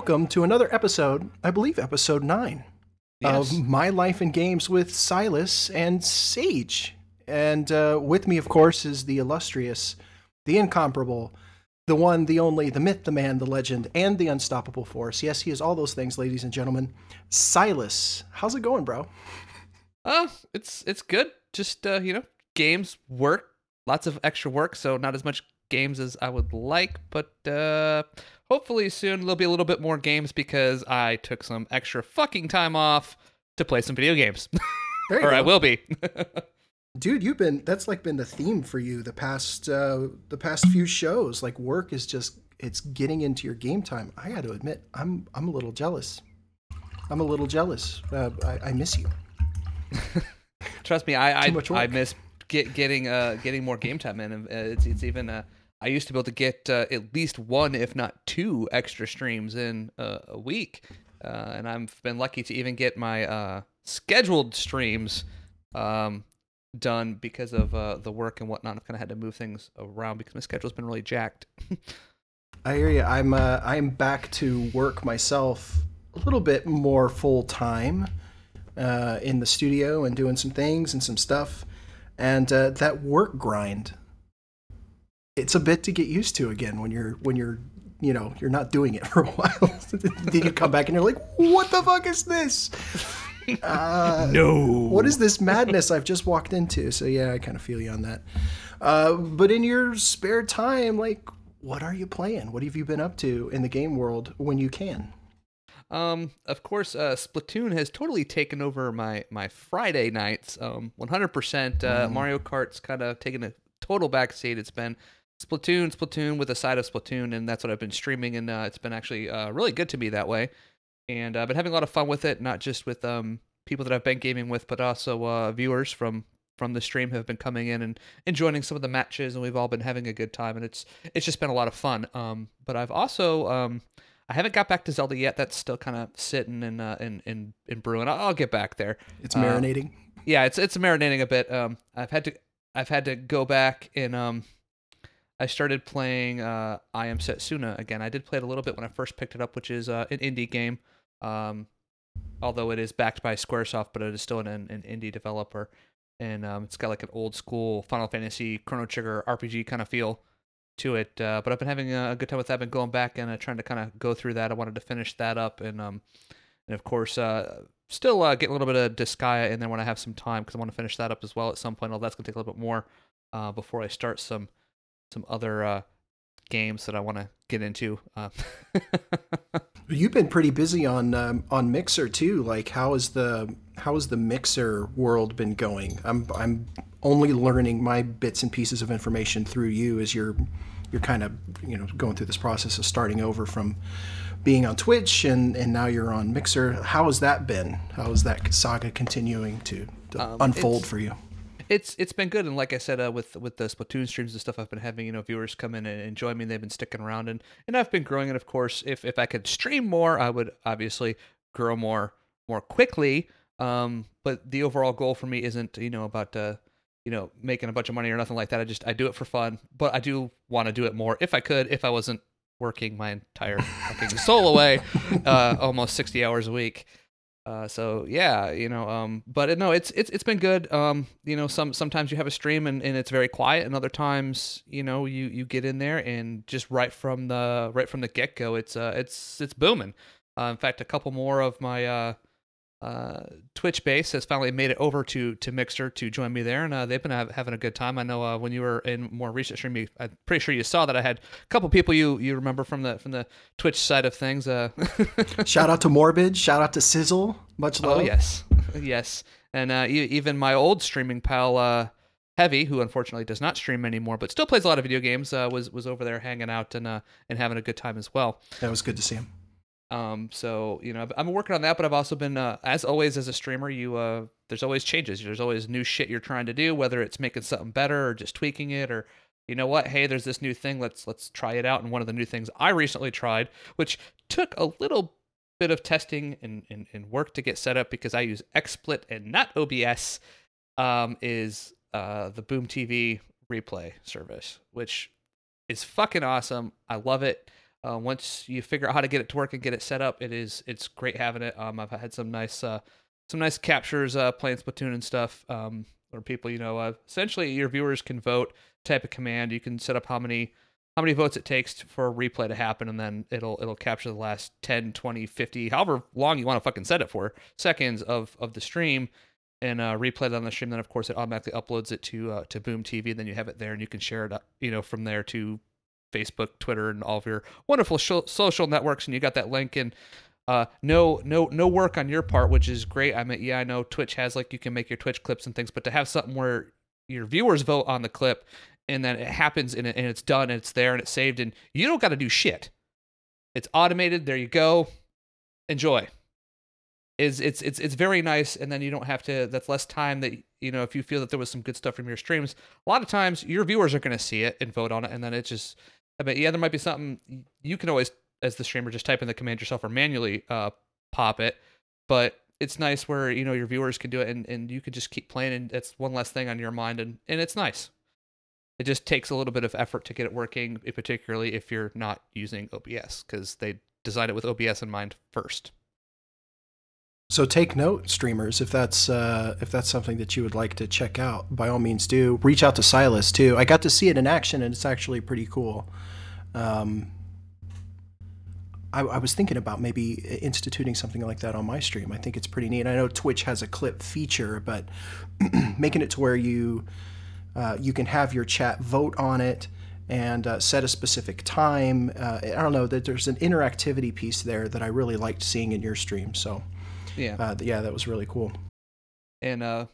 welcome to another episode, I believe episode 9 Yes. of My Life in Games with Silas and Sage. And uh, with me, of course, is the illustrious, the incomparable, the one, the only, the myth, the man, the legend, and the unstoppable force. Yes, he is all those things, ladies and gentlemen. Silas, how's it going, bro? Uh, it's it's good. Just uh, you know, games work. Lots of extra work, so not as much games as I would like, but uh hopefully soon there'll be a little bit more games because I took some extra fucking time off to play some video games. Or go. I will be. dude you've been that's like been the theme for you the past uh the past few shows like work is just it's getting into your game time i gotta admit i'm i'm a little jealous i'm a little jealous uh, I, I miss you Trust me, I I, I miss get, getting uh getting more game time in. and, Uh, it's it's even uh I used to be able to get uh, at least one, if not two, extra streams in uh, a week, uh, and I've been lucky to even get my uh, scheduled streams um, done because of uh, the work and whatnot. I've kind of had to move things around because my schedule's been really jacked. i hear you i'm uh i'm back to work myself a little bit more full time in the studio and doing some things and some stuff and that work grind it's a bit to get used to again when you're when you're you know you're not doing it for a while then you come back and you're like what the fuck is this uh, no. what is this madness I've just walked into? So yeah, I kind of feel you on that. Uh, but in your spare time, like, what are you playing? What have you been up to in the game world when you can? Um, of course, uh, Splatoon has totally taken over my my Friday nights. Um, 100%. Uh, Mario Kart's kind of taken a total backseat. It's been Splatoon, Splatoon with a side of Splatoon, and that's what I've been streaming, and uh, it's been actually uh, really good to me that way. And I've been having a lot of fun with it, not just with um people that I've been gaming with, but also uh, viewers from from the stream have been coming in and, and joining some of the matches, and we've all been having a good time, and it's it's just been a lot of fun. Um, but I've also um I haven't got back to Zelda yet. That's still kind of sitting and uh, and and and brewing. I'll, I'll get back there. It's Uh, marinating. Yeah, it's it's marinating a bit. Um, I've had to I've had to go back and um, I started playing uh, I Am Setsuna again. I did play it a little bit when I first picked it up, which is uh, an indie game. Um, although it is backed by SquareSoft, but it is still an, an indie developer, and um, it's got like an old school Final Fantasy Chrono Trigger RPG kind of feel to it. Uh, but I've been having a good time with that. I've been going back and uh, trying to kind of go through that. I wanted to finish that up, and um, and of course, uh, still uh, get a little bit of Disgaea in there when I have some time because I want to finish that up as well at some point. Although that's gonna take a little bit more uh, before I start some some other uh, games that I want to get into. Uh, You've been pretty busy on um, on Mixer too. Like, how is the how has the Mixer world been going? I'm I'm only learning my bits and pieces of information through you as you're you're kind of you know going through this process of starting over from being on Twitch and and now you're on Mixer. How has that been? How is that saga continuing to, to Um, unfold for you? It's it's been good and like i said uh, with with the splatoon streams and stuff i've been having you know viewers come in and, and join me they've been sticking around and and i've been growing and of course if if i could stream more i would obviously grow more more quickly um but the overall goal for me isn't you know about uh you know making a bunch of money or nothing like that i just i do it for fun but i do want to do it more if i could if i wasn't working my entire fucking soul away uh almost 60 hours a week uh, so yeah, you know, um, but no, it's it's it's been good. Um, you know, some sometimes you have a stream and, and it's very quiet, and other times, you know, you you get in there and just right from the right from the get go, it's uh it's it's booming. Uh, in fact, a couple more of my uh, uh, Twitch base has finally made it over to to Mixer to join me there, and uh, they've been having a good time. I know uh, when you were in more recent stream, you, I'm pretty sure you saw that I had a couple people you you remember from the from the Twitch side of things. Uh, Shout out to Morbid. Shout out to Sizzle. Much love. Oh yes, yes, and uh, e- even my old streaming pal uh, Heavy, who unfortunately does not stream anymore, but still plays a lot of video games, uh, was was over there hanging out and uh, and having a good time as well. That was good to see him. Um, so you know, I've- I'm working on that, but I've also been, uh, as always, as a streamer, you uh, there's always changes. There's always new shit you're trying to do, whether it's making something better or just tweaking it, or you know what, hey, there's this new thing, let's let's try it out. And one of the new things I recently tried, which took a little bit of testing and, and, and work to get set up because I use XSplit and not OBS, um, is uh, the Boom TV replay service, which is fucking awesome. I love it. Uh, once you figure out how to get it to work and get it set up, it is it's great having it. Um, I've had some nice uh, some nice captures uh, playing Splatoon and stuff. Um, where people, you know, uh, essentially your viewers can vote type of command. You can set up how many how many votes it takes for a replay to happen and then it'll it'll capture the last 10 20 50 however long you want to fucking set it for seconds of of the stream and uh, replay it on the stream then of course it automatically uploads it to uh, to boom tv and then you have it there and you can share it uh, you know from there to facebook twitter and all of your wonderful sh- social networks and you got that link and uh, no, no, no work on your part, which is great. I mean, yeah, I know Twitch has like you can make your Twitch clips and things, but to have something where your viewers vote on the clip and then it happens and, it, and it's done and it's there and it's saved and you don't got to do shit. It's automated. There you go. Enjoy. Is it's it's it's very nice, and then you don't have to. That's less time that you know. If you feel that there was some good stuff from your streams, a lot of times your viewers are going to see it and vote on it, and then it just. I mean, yeah, there might be something you can always, as the streamer, just type in the command yourself or manually uh, pop it, but it's nice where you know your viewers can do it and, and you can just keep playing and it's one less thing on your mind and, and it's nice it just takes a little bit of effort to get it working, particularly if you're not using OBS, because they designed it with OBS in mind first. So take note, streamers, if that's uh, if that's something that you would like to check out, by all means do. Reach out to Silas too. I got to see it in action, and it's actually pretty cool. Um, I, I, was thinking about maybe instituting something like that on my stream. I think it's pretty neat. I know Twitch has a clip feature, but making it to where you uh, you can have your chat vote on it and uh, set a specific time. Uh, I don't know that there's an interactivity piece there that I really liked seeing in your stream. So yeah, uh, yeah, that was really cool. And uh,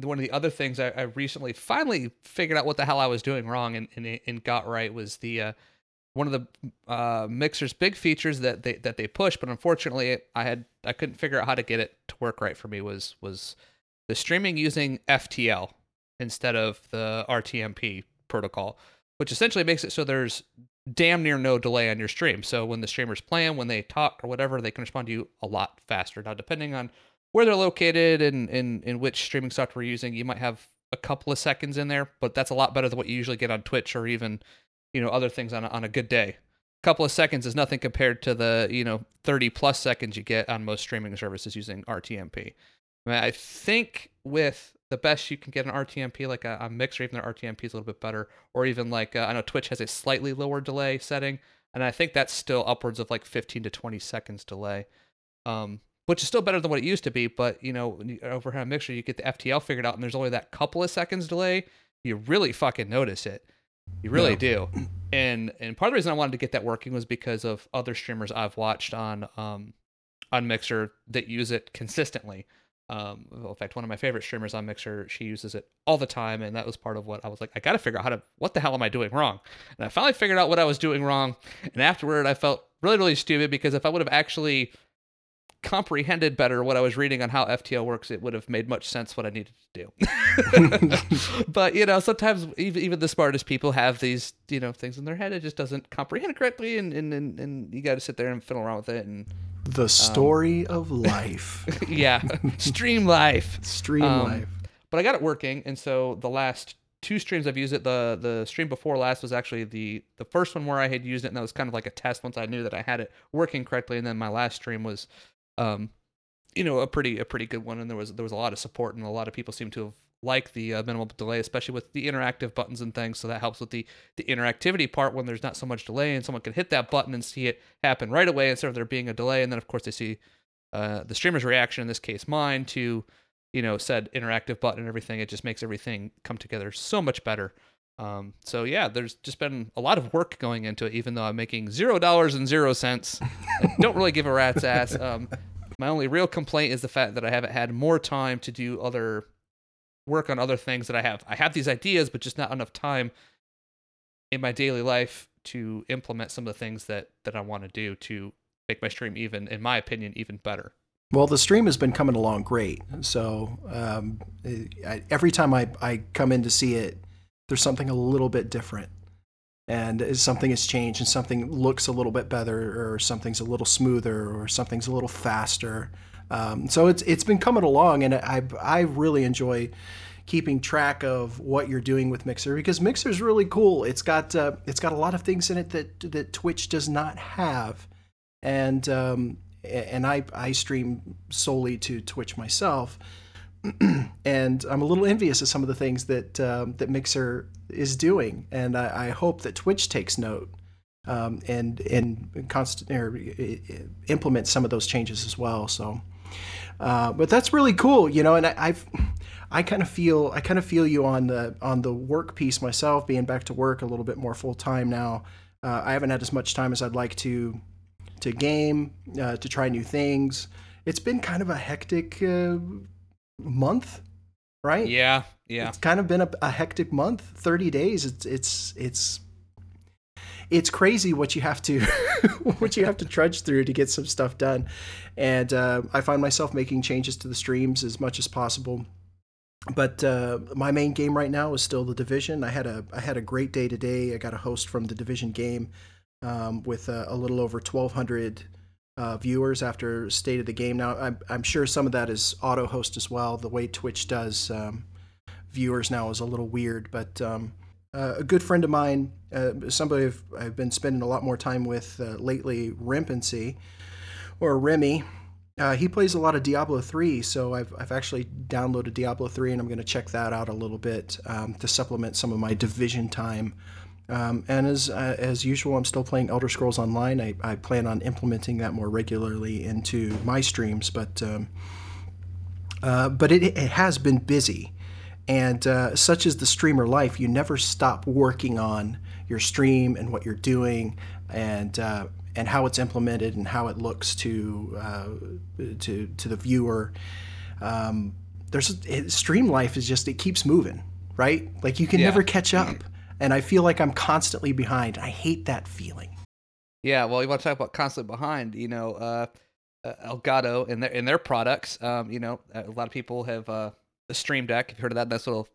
one of the other things I, I, recently finally figured out what the hell I was doing wrong and, and, and got right was the uh, one of the uh, mixer's big features that they that they push, but unfortunately I had I couldn't figure out how to get it to work right for me was was the streaming using FTL instead of the RTMP protocol, which essentially makes it so there's damn near no delay on your stream. So when the streamers plan, when they talk or whatever, they can respond to you a lot faster. Now, depending on where they're located and in, in which streaming software you're using, you might have a couple of seconds in there, but that's a lot better than what you usually get on Twitch or even, you know, other things on a, on a good day. A couple of seconds is nothing compared to the, you know, 30 plus seconds you get on most streaming services using RTMP. I, mean, I think with the best you can get an RTMP, like a, a mix, or even their RTMP is a little bit better, or even like uh, I know Twitch has a slightly lower delay setting, and I think that's still upwards of like 15 to 20 seconds delay, um, which is still better than what it used to be. But you know, over here on Mixer, you get the FTL figured out, and there's only that couple of seconds delay. You really fucking notice it. You really yeah. do. And and part of the reason I wanted to get that working was because of other streamers I've watched on um on Mixer that use it consistently. Um, well, in fact, one of my favorite streamers on Mixer, she uses it all the time, and that was part of what I was like, I got to figure out how to, what the hell am I doing wrong? And I finally figured out what I was doing wrong, and afterward, I felt really, really stupid because if I would have actually comprehended better what I was reading on how FTL works, it would have made much sense what I needed to do. but you know, sometimes even even the smartest people have these you know things in their head. It just doesn't comprehend correctly, and and and, and you got to sit there and fiddle around with it and the um, story um, of life. yeah, stream life. Stream um, life. But I got it working, and so the last two streams I've used it. The the stream before last was actually the the first one where I had used it, and that was kind of like a test once I knew that I had it working correctly. And then my last stream was, um, you know, a pretty a pretty good one, and there was there was a lot of support, and a lot of people seem to have like the uh, minimal delay, especially with the interactive buttons and things. So that helps with the the interactivity part when there's not so much delay, and someone can hit that button and see it happen right away instead of there being a delay. And then of course they see uh, the streamer's reaction, in this case mine, to you know said interactive button and everything. It just makes everything come together so much better. Um, so yeah, there's just been a lot of work going into it, even though I'm making zero dollars and zero cents. I don't really give a rat's ass. Um, my only real complaint is the fact that I haven't had more time to do other work on other things that I have. I have these ideas, but just not enough time in my daily life to implement some of the things that that I want to do to make my stream even, in my opinion, even better. Well, the stream has been coming along great. So um, I, every time I, I come in to see it, there's something a little bit different. And something has changed, and something looks a little bit better, or something's a little smoother, or something's a little faster. Um, so it's it's been coming along, and I I really enjoy keeping track of what you're doing with Mixer because mixer's really cool. It's got uh, it's got a lot of things in it that that Twitch does not have, and um, and I I stream solely to Twitch myself, and I'm a little envious of some of the things that um, that Mixer is doing, and I, I hope that Twitch takes note. Um, and and constant or implement some of those changes as well. So, uh, but that's really cool, you know. And I, I've I kind of feel I kind of feel you on the on the work piece myself, being back to work a little bit more full time now. Uh, I haven't had as much time as I'd like to to game, uh, to try new things. It's been kind of a hectic uh, month, right? Yeah, yeah. It's kind of been a, a hectic month. Thirty days. It's it's it's it's crazy what you have to what you have to trudge through to get some stuff done and uh, i find myself making changes to the streams as much as possible but uh, my main game right now is still the division i had a i had a great day today i got a host from the division game um, with a, a, little over 1200 uh, viewers after state of the game now I'm, I'm sure some of that is auto host as well the way twitch does um, viewers now is a little weird but um, uh, a good friend of mine, uh, somebody I've, I've, been spending a lot more time with uh, lately, Rempency, or Remy. Uh, he plays a lot of Diablo 3, so I've, I've actually downloaded Diablo 3 and I'm going to check that out a little bit um, to supplement some of my division time. Um, and as uh, as usual, I'm still playing Elder Scrolls Online. I, I plan on implementing that more regularly into my streams, but um, uh, but it, it has been busy. And uh, such is the streamer life. You never stop working on your stream and what you're doing, and uh, and how it's implemented and how it looks to uh, to to the viewer. Um, there's it, stream life is just it keeps moving, right? Like you can yeah. never catch up, and I feel like I'm constantly behind. I hate that feeling. Yeah, well, you want to talk about constantly behind? You know, uh, uh Elgato and their in their products. Um, you know, a lot of people have uh, the Stream Deck. If you've heard of that, that's a little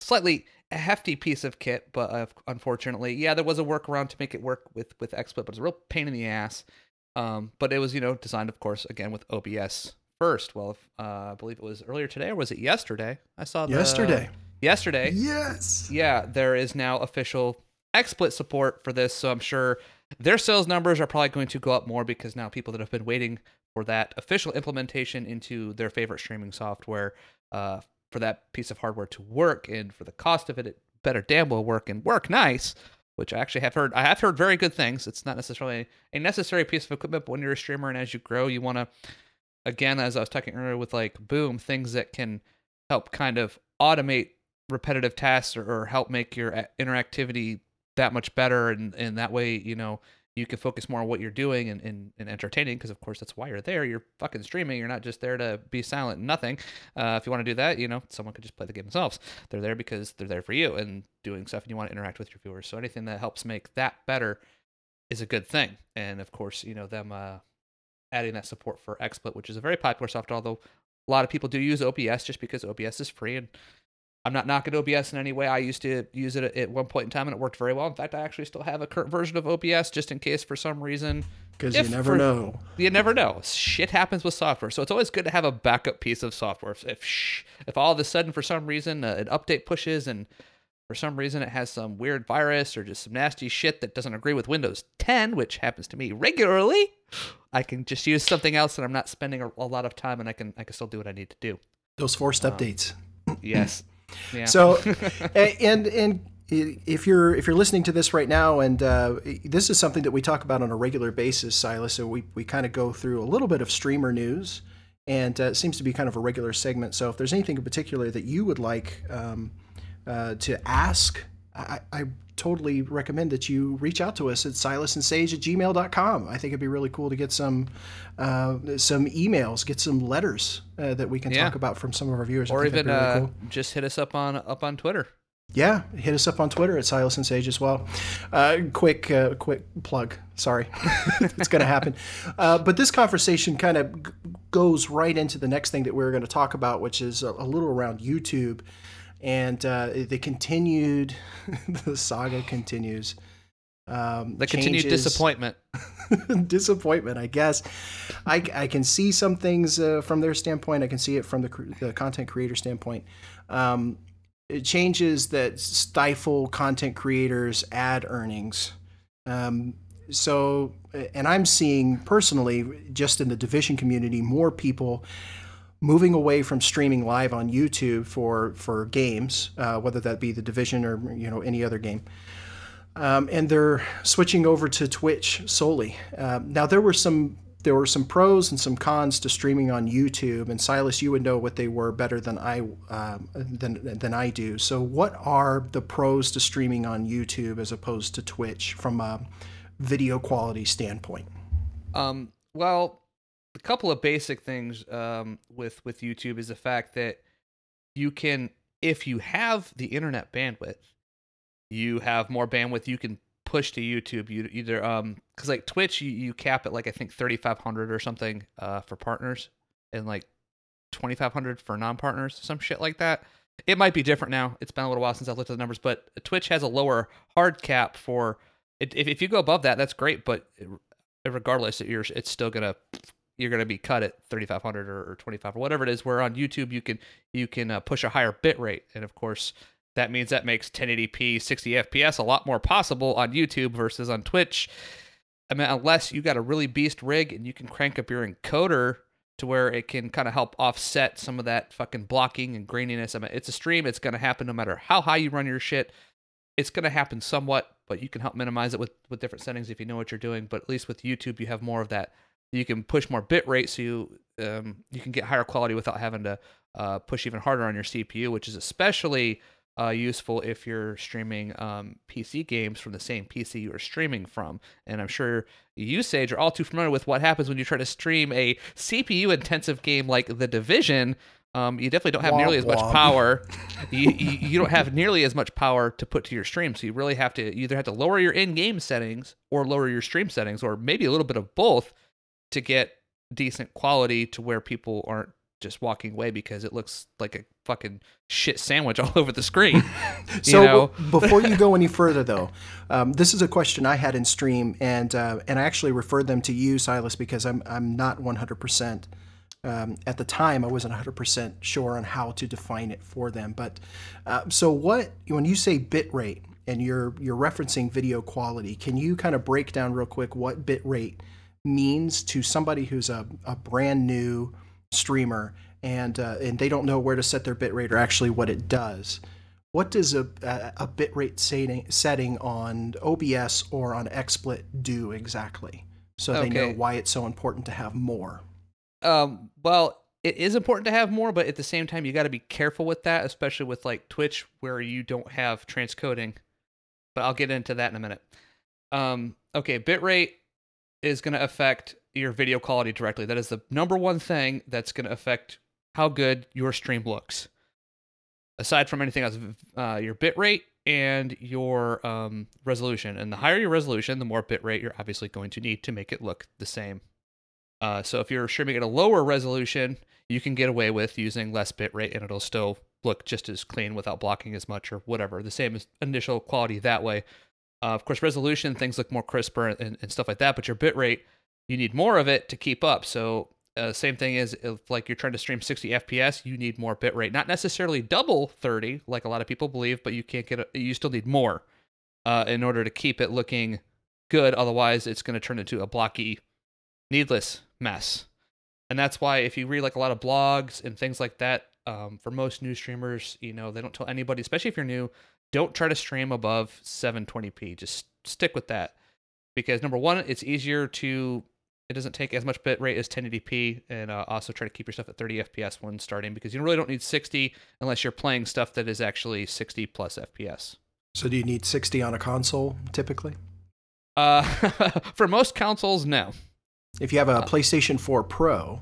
slightly hefty piece of kit, but uh, unfortunately, yeah, there was a workaround to make it work with with XSplit, but it's a real pain in the ass. Um, but it was you know designed, of course, again with OBS first. Well, if, uh, I believe it was earlier today, or was it yesterday? I saw the, yesterday. Yesterday. Yes. Yeah, there is now official XSplit support for this, so I'm sure their sales numbers are probably going to go up more because now people that have been waiting for that official implementation into their favorite streaming software uh, for that piece of hardware to work and for the cost of it, it better damn well work and work nice. Which I actually have heard. I have heard very good things. It's not necessarily a necessary piece of equipment, but when you're a streamer and as you grow, you want to, again, as I was talking earlier with like Boom, things that can help kind of automate repetitive tasks or, or help make your interactivity that much better and and that way you know you can focus more on what you're doing and, and, and entertaining because of course that's why you're there. You're fucking streaming. You're not just there to be silent. And nothing. Uh, if you want to do that you know someone could just play the game themselves. They're there because they're there for you and doing stuff and you want to interact with your viewers. So anything that helps make that better is a good thing. And of course you know them uh, adding that support for xsplit which is a very popular software although a lot of people do use obs just because obs is free and I'm not knocking OBS in any way. I used to use it at one point in time and it worked very well. In fact, I actually still have a current version of OBS just in case for some reason. Because you never for, know. You never know. Shit happens with software. So it's always good to have a backup piece of software. If if, if all of a sudden for some reason uh, an update pushes and for some reason it has some weird virus or just some nasty shit that doesn't agree with Windows 10, which happens to me regularly, I can just use something else and I'm not spending a, a lot of time and I can I can still do what I need to do. Those forced um, updates. yes. Yeah. So, and and if you're if you're listening to this right now, and uh, this is something that we talk about on a regular basis, Silas. So we we kind of go through a little bit of streamer news, and uh, it seems to be kind of a regular segment. So if there's anything in particular that you would like um, uh, to ask, I, I totally recommend that you reach out to us at silasandsage at gmail.com. I think it'd be really cool to get some uh, some emails, get some letters uh, that we can yeah. talk about from some of our viewers. Or even really uh, cool. just hit us up on up on Twitter. Yeah, hit us up on Twitter at Silas and Sage as well. Uh, quick, uh, quick plug. Sorry, it's going to happen. Uh, but this conversation kind of g- goes right into the next thing that we're going to talk about, which is a, a little around YouTube and uh, the continued the saga continues. Um, the continued disappointment. disappointment, I guess. I, I can see some things uh, from their standpoint. I can see it from the, the content creator standpoint. Um, it changes that stifle content creators' ad earnings. Um, so, and I'm seeing personally, just in the division community, more people moving away from streaming live on YouTube for for games, uh, whether that be the division or you know any other game. Um, and they're switching over to Twitch solely. Uh, now there were some there were some pros and some cons to streaming on YouTube, and Silas, you would know what they were better than I uh, than than I do. So, what are the pros to streaming on YouTube as opposed to Twitch from a video quality standpoint? Um, well, a couple of basic things um, with with YouTube is the fact that you can, if you have the internet bandwidth, you have more bandwidth you can push to YouTube. You either um because like Twitch, you, you cap at like I think thirty five hundred or something uh for partners, and like twenty five hundred for non partners, some shit like that. It might be different now. It's been a little while since I've looked at the numbers, but Twitch has a lower hard cap for. If if you go above that, that's great, but regardless, you're it's still gonna you're going to be cut at 3500 or, or 25 or whatever it is where on youtube you can you can uh, push a higher bit rate. And of course that means that makes 1080p 60 fps a lot more possible on youtube versus on twitch. I mean unless you got a really beast rig and you can crank up your encoder to where it can kind of help offset some of that fucking blocking and graininess. I mean it's a stream it's going to happen no matter how high you run your shit. It's going to happen somewhat but you can help minimize it with with different settings if you know what you're doing. But at least with youtube you have more of that you can push more bit rate so you um, you can get higher quality without having to uh, push even harder on your CPU, which is especially uh, useful if you're streaming um, PC games from the same PC you are streaming from. And I'm sure you, Sage, are all too familiar with what happens when you try to stream a CPU intensive game like The Division. Um, you definitely don't have womp nearly as much power. you, you, you, don't have nearly as much power to put to your stream. So you really have to you either have to lower your in game settings or lower your stream settings, or maybe a little bit of both to get decent quality to where people aren't just walking away because it looks like a fucking shit sandwich all over the screen. so know? before you go any further, though, um, this is a question I had in stream, and uh, and I actually referred them to you, Silas, because I'm I'm not 100. Um, percent At the time, I wasn't 100 percent sure on how to define it for them. But uh, so what when you say bit rate and you're you're referencing video quality, can you kind of break down real quick what bit rate means to somebody who's a, a brand new streamer and uh, and they don't know where to set their bitrate or actually what it does. What does a, a, a bitrate setting, setting on OBS or on XSplit do exactly? So they know why it's so important to have more. Um, well, it is important to have more, but at the same time, you got to be careful with that, especially with like Twitch, where you don't have transcoding. But I'll get into that in a minute. Um, okay, bitrate is going to affect your video quality directly. That is the number one thing that's going to affect how good your stream looks. Aside from anything else, uh, your bit rate and your um, resolution. And the higher your resolution, the more bit rate you're obviously going to need to make it look the same. Uh, so if you're streaming at a lower resolution, you can get away with using less bit rate and it'll still look just as clean without blocking as much or whatever. The same as initial quality that way. Uh, of course, resolution, things look more crisper and, and stuff like that, but your bit rate, you need more of it to keep up. So, uh, same thing is if like you're trying to stream 60 FPS, you need more bit rate. Not necessarily double 30, like a lot of people believe, but you can't get, a, you still need more uh, in order to keep it looking good. Otherwise, it's going to turn into a blocky, needless mess. And that's why if you read like a lot of blogs and things like that, um, for most new streamers, you know, they don't tell anybody, especially if you're new, don't try to stream above 720p. Just stick with that because number one, it's easier to. It doesn't take as much bit rate as 1080p, and uh, also try to keep your stuff at 30 FPS when starting because you really don't need 60 unless you're playing stuff that is actually 60 plus FPS. So, do you need 60 on a console typically? Uh, for most consoles, no. If you have a uh, PlayStation 4 Pro,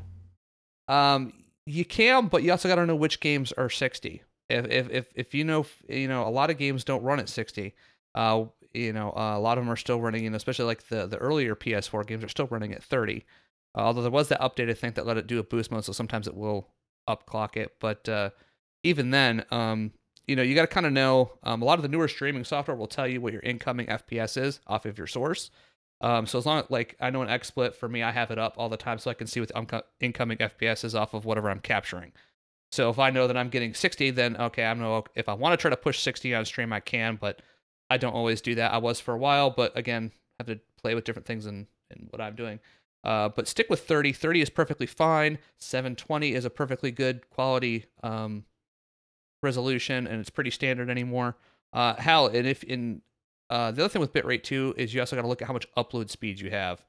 um, you can, but you also got to know which games are 60 if if if, if you know you know a lot of games don't run at 60 uh you know uh, a lot of them are still running and especially like the the earlier ps4 games are still running at 30 uh, although there was that update i think that let it do a boost mode so sometimes it will upclock it but uh even then um you know you got to kind of know um, a lot of the newer streaming software will tell you what your incoming fps is off of your source Um, so as long as like I know an XSplit for me, I have it up all the time so I can see what the incoming FPS is off of whatever I'm capturing. So if I know that I'm getting 60, then okay, I'm know if I want to try to push 60 on stream, I can, but I don't always do that. I was for a while, but again, have to play with different things and and what I'm doing. Uh, but stick with 30. 30 is perfectly fine. 720 is a perfectly good quality um, resolution, and it's pretty standard anymore. Uh, hell, and if in uh, the other thing with bitrate too is you also got to look at how much upload speed you have.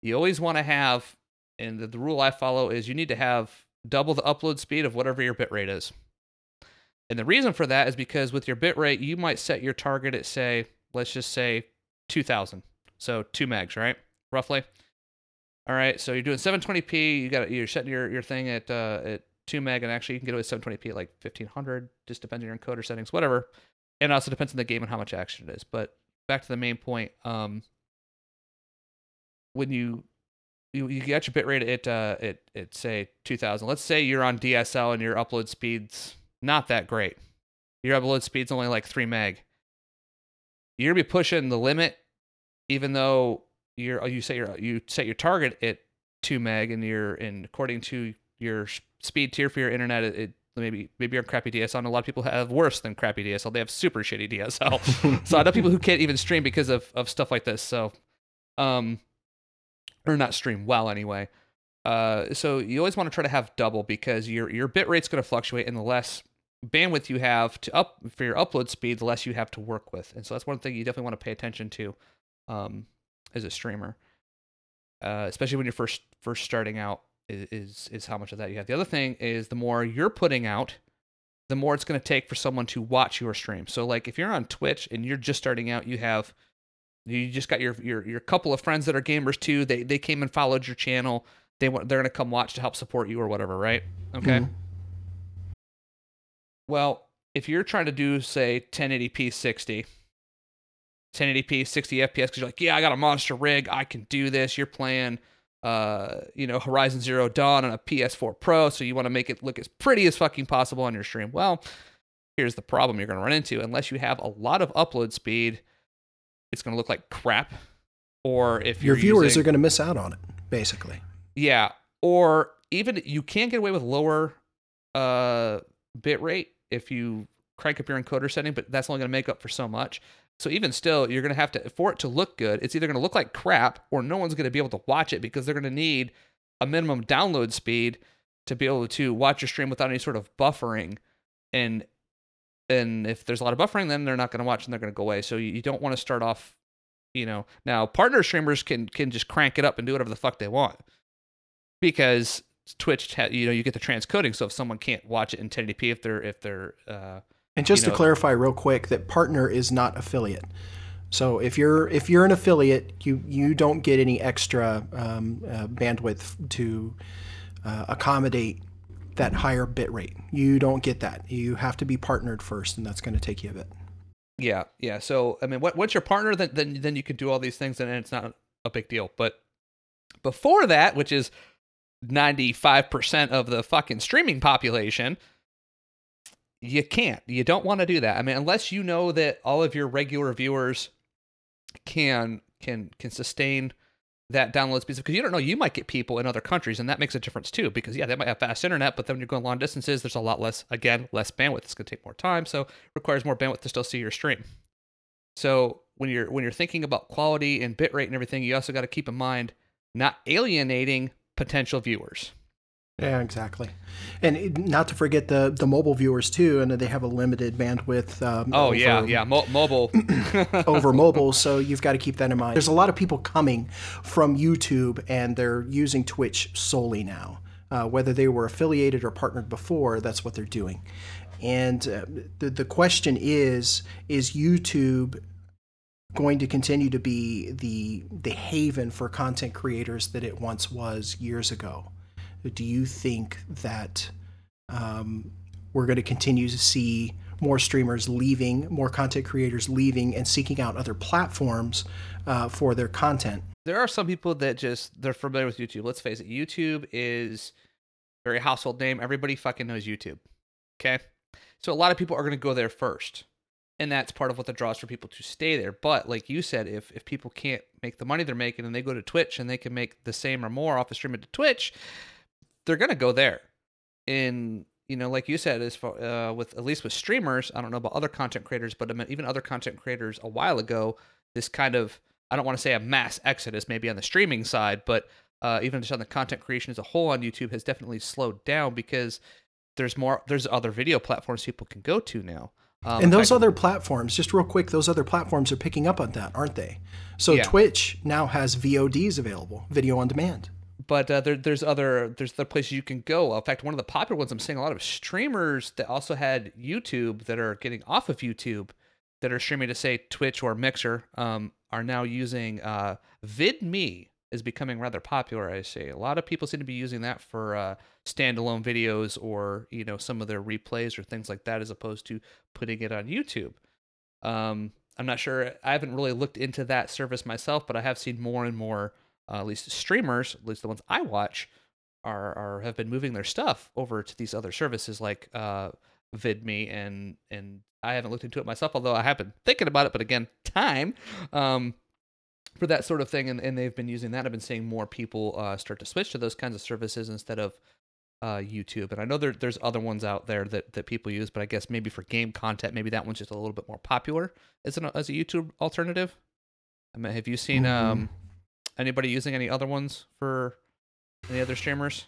You always want to have, and the, the rule I follow is you need to have double the upload speed of whatever your bitrate is. And the reason for that is because with your bitrate, you might set your target at say, let's just say 2000. So 2 megs, right? Roughly. All right, so you're doing 720p. You got you're setting your, your thing at uh, at two meg, and actually you can get away with 720p at like 1500, just depending on your encoder settings, whatever. And also depends on the game and how much action it is. But back to the main point, um, when you you, you get your bitrate at uh at, at say 2000. Let's say you're on DSL and your upload speed's not that great. Your upload speed's only like three meg. You're gonna be pushing the limit, even though you're you set your you set your target at two meg, and you're and according to your speed tier for your internet, it, it maybe maybe you're on crappy DSL. And a lot of people have worse than crappy DSL. They have super shitty DSL. so I know people who can't even stream because of of stuff like this. So, um, or not stream well anyway. Uh, so you always want to try to have double because your your bit rate's going to fluctuate, and the less bandwidth you have to up for your upload speed, the less you have to work with. And so that's one thing you definitely want to pay attention to. Um, as a streamer, uh, especially when you're first first starting out. Is is how much of that you have. The other thing is the more you're putting out, the more it's going to take for someone to watch your stream. So like if you're on Twitch and you're just starting out, you have you just got your your your couple of friends that are gamers too. They they came and followed your channel. They want they're going to come watch to help support you or whatever, right? Okay. Mm-hmm. Well, if you're trying to do say 1080p 60 1080p 60 fps because you're like yeah i got a monster rig i can do this you're playing uh you know horizon zero dawn on a ps4 pro so you want to make it look as pretty as fucking possible on your stream well here's the problem you're going to run into unless you have a lot of upload speed it's going to look like crap or if your viewers using, are going to miss out on it basically yeah or even you can't get away with lower uh bit rate if you crank up your encoder setting but that's only going to make up for so much so even still, you're going to have to for it to look good. It's either going to look like crap or no one's going to be able to watch it because they're going to need a minimum download speed to be able to watch your stream without any sort of buffering. And and if there's a lot of buffering, then they're not going to watch and they're going to go away. So you, you don't want to start off, you know. Now partner streamers can can just crank it up and do whatever the fuck they want because Twitch, you know, you get the transcoding. So if someone can't watch it in 1080p, if they're if they're uh, and just you know, to clarify real quick that partner is not affiliate. So if you're if you're an affiliate, you you don't get any extra um, uh, bandwidth to uh, accommodate that higher bit rate. You don't get that. You have to be partnered first, and that's going to take you a bit. Yeah, yeah. So I mean, once you're partner, then then then you can do all these things, and it's not a big deal. But before that, which is 95% of the fucking streaming population, you can't. You don't want to do that. I mean, unless you know that all of your regular viewers can can can sustain that download speed because you don't know you might get people in other countries and that makes a difference too because yeah they might have fast internet but then when you're going long distances there's a lot less again less bandwidth. It's going to take more time so requires more bandwidth to still see your stream. So when you're when you're thinking about quality and bitrate and everything you also got to keep in mind not alienating potential viewers yeah, exactly. And not to forget the the mobile viewers too, and they have a limited bandwidth. Um, oh over, yeah, yeah, Mo- mobile over mobile. So you've got to keep that in mind. There's a lot of people coming from YouTube, and they're using Twitch solely now. Uh, whether they were affiliated or partnered before, that's what they're doing. And uh, the the question is: Is YouTube going to continue to be the the haven for content creators that it once was years ago? Do you think that um, we're going to continue to see more streamers leaving, more content creators leaving, and seeking out other platforms uh, for their content? There are some people that just they're familiar with YouTube. Let's face it, YouTube is very household name. Everybody fucking knows YouTube. Okay, so a lot of people are going to go there first. and that's part of what the draws for people to stay there. But like you said, if if people can't make the money they're making and they go to Twitch and they can make the same or more off of streaming to Twitch, they're gonna go there. And you know, like you said, as far uh, with at least with streamers, I don't know about other content creators, but I mean, even other content creators a while ago, this kind of I don't want to say a mass exodus, maybe on the streaming side, but uh, even just on the content creation as a whole on YouTube has definitely slowed down because there's more there's other video platforms people can go to now. Um, and those other platforms, just real quick, those other platforms are picking up on that, aren't they? So yeah. Twitch now has VODs available, video on demand. But uh, there, there's other there's other places you can go. In fact, one of the popular ones I'm seeing a lot of streamers that also had YouTube that are getting off of YouTube that are streaming to say Twitch or Mixer um, are now using uh, VidMe is becoming rather popular. I see a lot of people seem to be using that for uh, standalone videos or you know some of their replays or things like that, as opposed to putting it on YouTube. Um, I'm not sure. I haven't really looked into that service myself, but I have seen more and more, uh, at least streamers, at least the ones I watch, are are have been moving their stuff over to these other services like uh, VidMe and and I haven't looked into it myself, although I have been thinking about it. But again, time. Um, for that sort of thing, and, and they've been using that. I've been seeing more people uh, start to switch to those kinds of services instead of uh, YouTube. And I know there, there's other ones out there that, that people use, but I guess maybe for game content, maybe that one's just a little bit more popular as an as a YouTube alternative. I mean, have you seen mm-hmm. um, anybody using any other ones for any other streamers?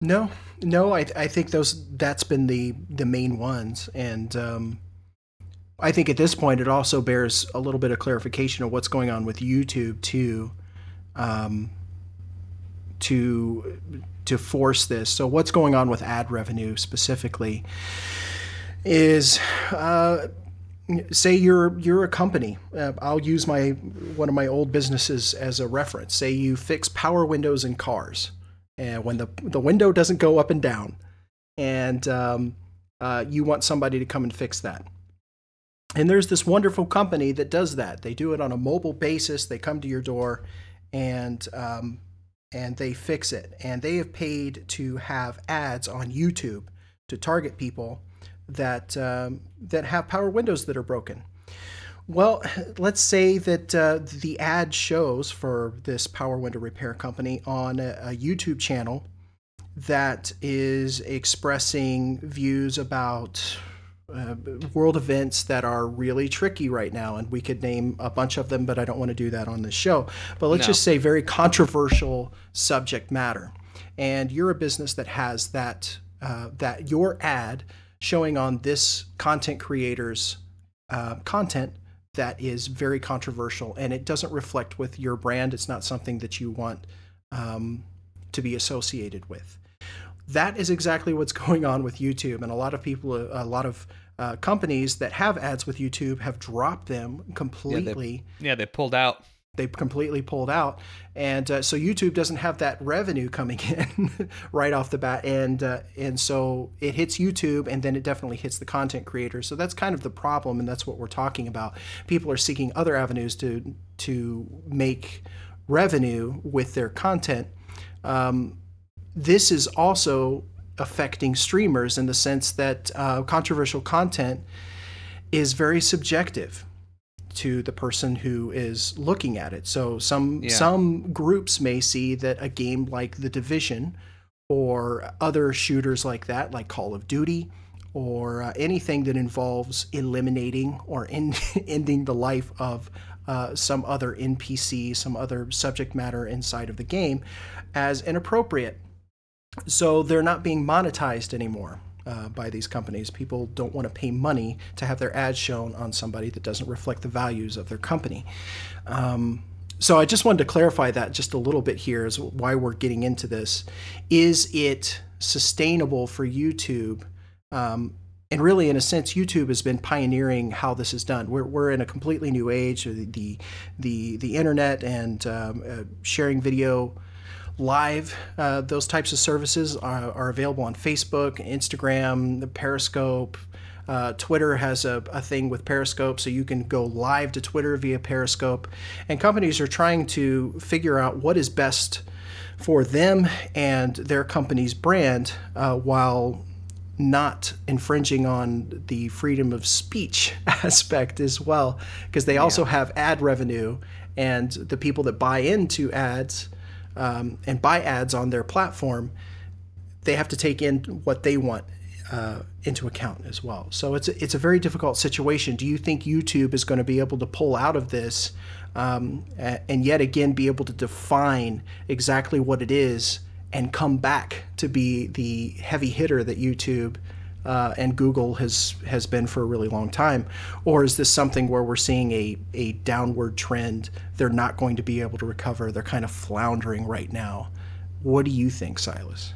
No, no. I I think those that's been the the main ones, and um, I think at this point it also bears a little bit of clarification of what's going on with YouTube too, um, to to force this. So what's going on with ad revenue specifically is. Uh, say you're you're a company uh, i'll use my one of my old businesses as a reference say you fix power windows in cars and when the the window doesn't go up and down and um, uh, you want somebody to come and fix that and there's this wonderful company that does that. They do it on a mobile basis. They come to your door, and um, and they fix it. And they have paid to have ads on YouTube to target people that um, that have power windows that are broken. Well, let's say that uh, the ad shows for this power window repair company on a, a YouTube channel that is expressing views about uh, world events that are really tricky right now, and we could name a bunch of them, but I don't want to do that on this show. But let's no. just say very controversial subject matter, and you're a business that has that uh, that your ad showing on this content creator's uh, content that is very controversial, and it doesn't reflect with your brand. It's not something that you want um, to be associated with that is exactly what's going on with YouTube. And a lot of people, a lot of uh, companies that have ads with YouTube have dropped them completely. Yeah, they, yeah, they pulled out. They completely pulled out, and uh, so YouTube doesn't have that revenue coming in right off the bat, and uh, and so it hits YouTube, and then it definitely hits the content creators. So that's kind of the problem, and that's what we're talking about. People are seeking other avenues to to make revenue with their content. Um, this is also affecting streamers in the sense that uh, controversial content is very subjective to the person who is looking at it. So some yeah. some groups may see that a game like The Division or other shooters like that, like Call of Duty, or uh, anything that involves eliminating or in, ending the life of uh, some other NPC, some other subject matter inside of the game, as inappropriate so they're not being monetized anymore uh, by these companies. People don't want to pay money to have their ads shown on somebody that doesn't reflect the values of their company. Um, so I just wanted to clarify that just a little bit here is why we're getting into this. Is it sustainable for YouTube? Um, and really, in a sense, YouTube has been pioneering how this is done. We're, we're in a completely new age. The the the internet and um, uh, sharing video live. Uh, those types of services are, are, available on Facebook, Instagram, the Periscope. Uh, Twitter has a, a thing with Periscope, so you can go live to Twitter via Periscope. And companies are trying to figure out what is best for them and their company's brand uh, while not infringing on the freedom of speech aspect as well, because they also have ad revenue, and the people that buy into ads um, and buy ads on their platform, they have to take in what they want uh, into account as well. So it's a, it's a very difficult situation. Do you think YouTube is going to be able to pull out of this, um, and yet again be able to define exactly what it is and come back to be the heavy hitter that YouTube uh, and Google has has been for a really long time, or is this something where we're seeing a a downward trend? They're not going to be able to recover. They're kind of floundering right now. What do you think, Silas?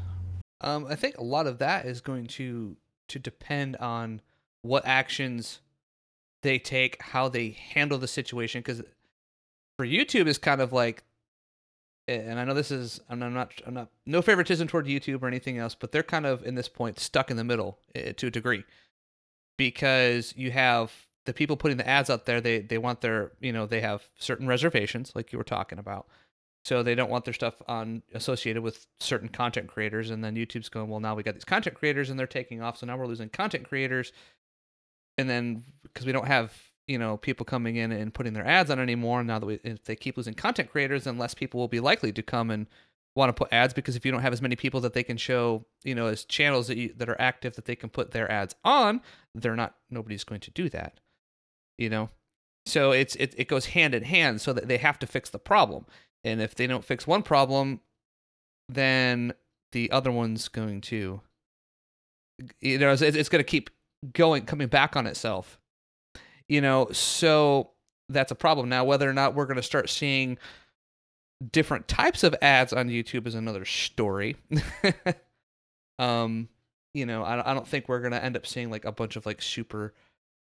Um, I think a lot of that is going to to depend on what actions they take, how they handle the situation. Because for YouTube, is kind of like and I know this is I'm not I'm not no favoritism toward YouTube or anything else, but they're kind of in this point stuck in the middle uh, to a degree. Because you have the people putting the ads out there they they want their you know they have certain reservations like you were talking about. So they don't want their stuff on associated with certain content creators and then YouTube's going well now we got these content creators and they're taking off so now we're losing content creators. And then because we don't have you know people coming in and putting their ads on anymore. Now that we, if they keep losing content creators, then less people will be likely to come and want to put ads because if you don't have as many people that they can show, you know, as channels that you, that are active that they can put their ads on, they're not. Nobody's going to do that. You know, so it's it it goes hand in hand. So that they have to fix the problem, and if they don't fix one problem, then the other one's going to, you know, it's, it's going to keep going coming back on itself you know, so that's a problem. Now, whether or not we're going to start seeing different types of ads on YouTube is another story. um, you know, I, I don't think we're going to end up seeing like a bunch of like super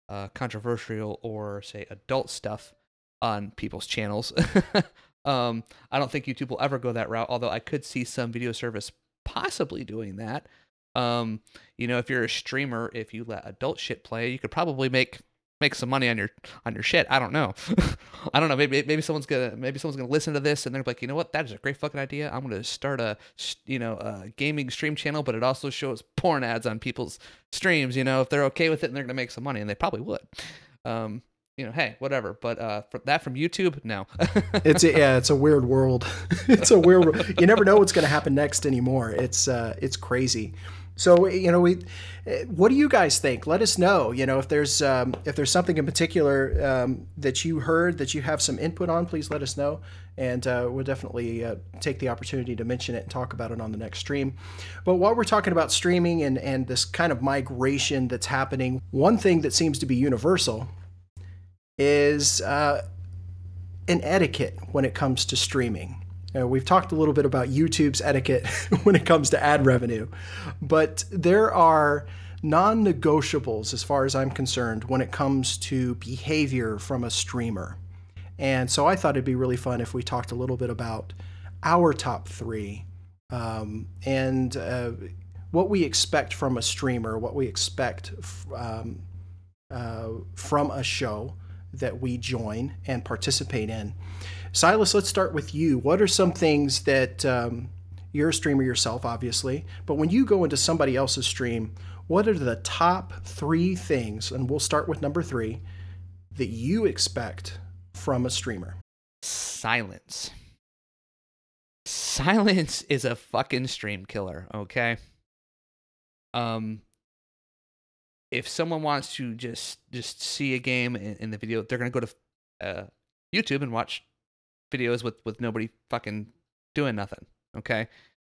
uh, controversial or say adult stuff on people's channels. um, I don't think YouTube will ever go that route, although I could see some video service possibly doing that. Um, you know, if you're a streamer, if you let adult shit play, you could probably make make some money on your on your shit. I don't know. I don't know. Maybe maybe someone's gonna maybe someone's gonna listen to this and they're like, you know what? That is a great fucking idea. I'm gonna start a you know a gaming stream channel, but it also shows porn ads on people's streams. You know, if they're okay with it, and they're gonna make some money, and they probably would. Um, you know, hey, whatever. But uh, that from YouTube, no. it's a, yeah, it's a weird world. it's a weird. You never know what's to happen next anymore. It's uh, it's crazy. So you know, we. What do you guys think? Let us know. You know, if there's um, if there's something in particular um, that you heard that you have some input on, please let us know, and uh, we'll definitely uh, take the opportunity to mention it and talk about it on the next stream. But while we're talking about streaming and and this kind of migration that's happening, one thing that seems to be universal is uh, an etiquette when it comes to streaming. Uh, we've talked a little bit about YouTube's etiquette when it comes to ad revenue, but there are non negotiables as far as I'm concerned when it comes to behavior from a streamer. And so I thought it'd be really fun if we talked a little bit about our top three um, and uh, what we expect from a streamer, what we expect um, uh, from a show that we join and participate in. Silas, let's start with you. What are some things that um, you're a streamer yourself, obviously, but when you go into somebody else's stream, what are the top three things, and we'll start with number three, that you expect from a streamer? Silence. Silence is a fucking stream killer, okay? Um, if someone wants to just just see a game in, in the video, they're gonna go to uh, YouTube and watch videos with with nobody fucking doing nothing. Okay.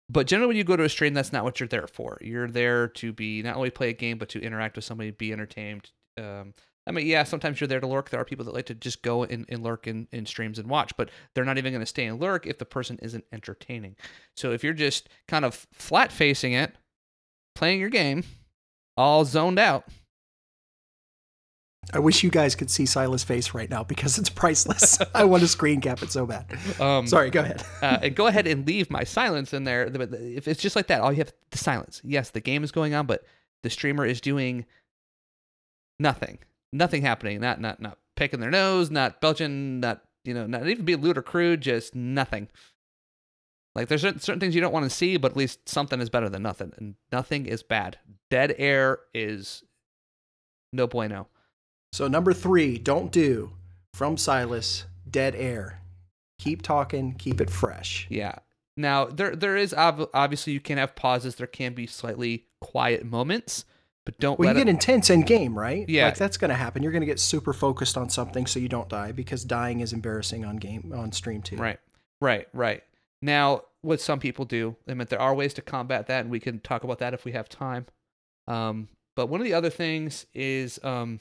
But generally, when you go to a stream, that's not what you're there for. You're there to be not only play a game, but to interact with somebody, be entertained. Um, I mean, yeah, sometimes you're there to lurk. There are people that like to just go and, and lurk in, in streams and watch, but they're not even going to stay and lurk if the person isn't entertaining. So if you're just kind of flat facing it, playing your game, all zoned out, I wish you guys could see Silas' face right now because it's priceless. I want to screen cap it so bad. Um, Sorry, go ahead. uh, and go ahead and leave my silence in there. If it's just like that, all you have the silence. Yes, the game is going on, but the streamer is doing nothing. Nothing happening. Not not not picking their nose. Not belching. Not you know. Not even being lewd or crude. Just nothing. Like there's certain, certain things you don't want to see, but at least something is better than nothing, and nothing is bad. Dead air is no bueno. So number three, don't do from Silas, dead air. Keep talking, keep it fresh. Yeah. Now there there is ob- obviously you can have pauses. There can be slightly quiet moments, but don't Well, let you it. get intense in game, right? Yeah. Like that's going to happen. You're going to get super focused on something so you don't die because dying is embarrassing on game on stream too. Right, right, right. Now, what some people do, I mean, there are ways to combat that, and we can talk about that if we have time. Um, but one of the other things is, um,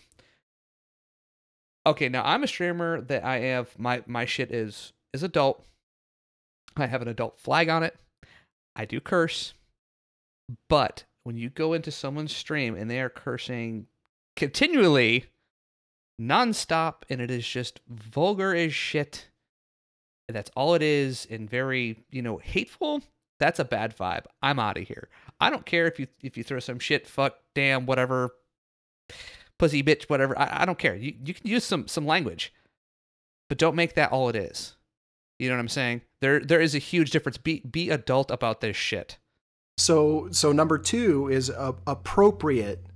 okay, now I'm a streamer that I have my my shit is is adult. I have an adult flag on it. I do curse, but when you go into someone's stream and they are cursing continually, nonstop, and it is just vulgar as shit that's all it is and very you know hateful that's a bad vibe i'm out of here i don't care if you if you throw some shit fuck damn whatever pussy bitch whatever i, I don't care you, you can use some some language but don't make that all it is you know what i'm saying there there is a huge difference be be adult about this shit So so number 2 is a, appropriate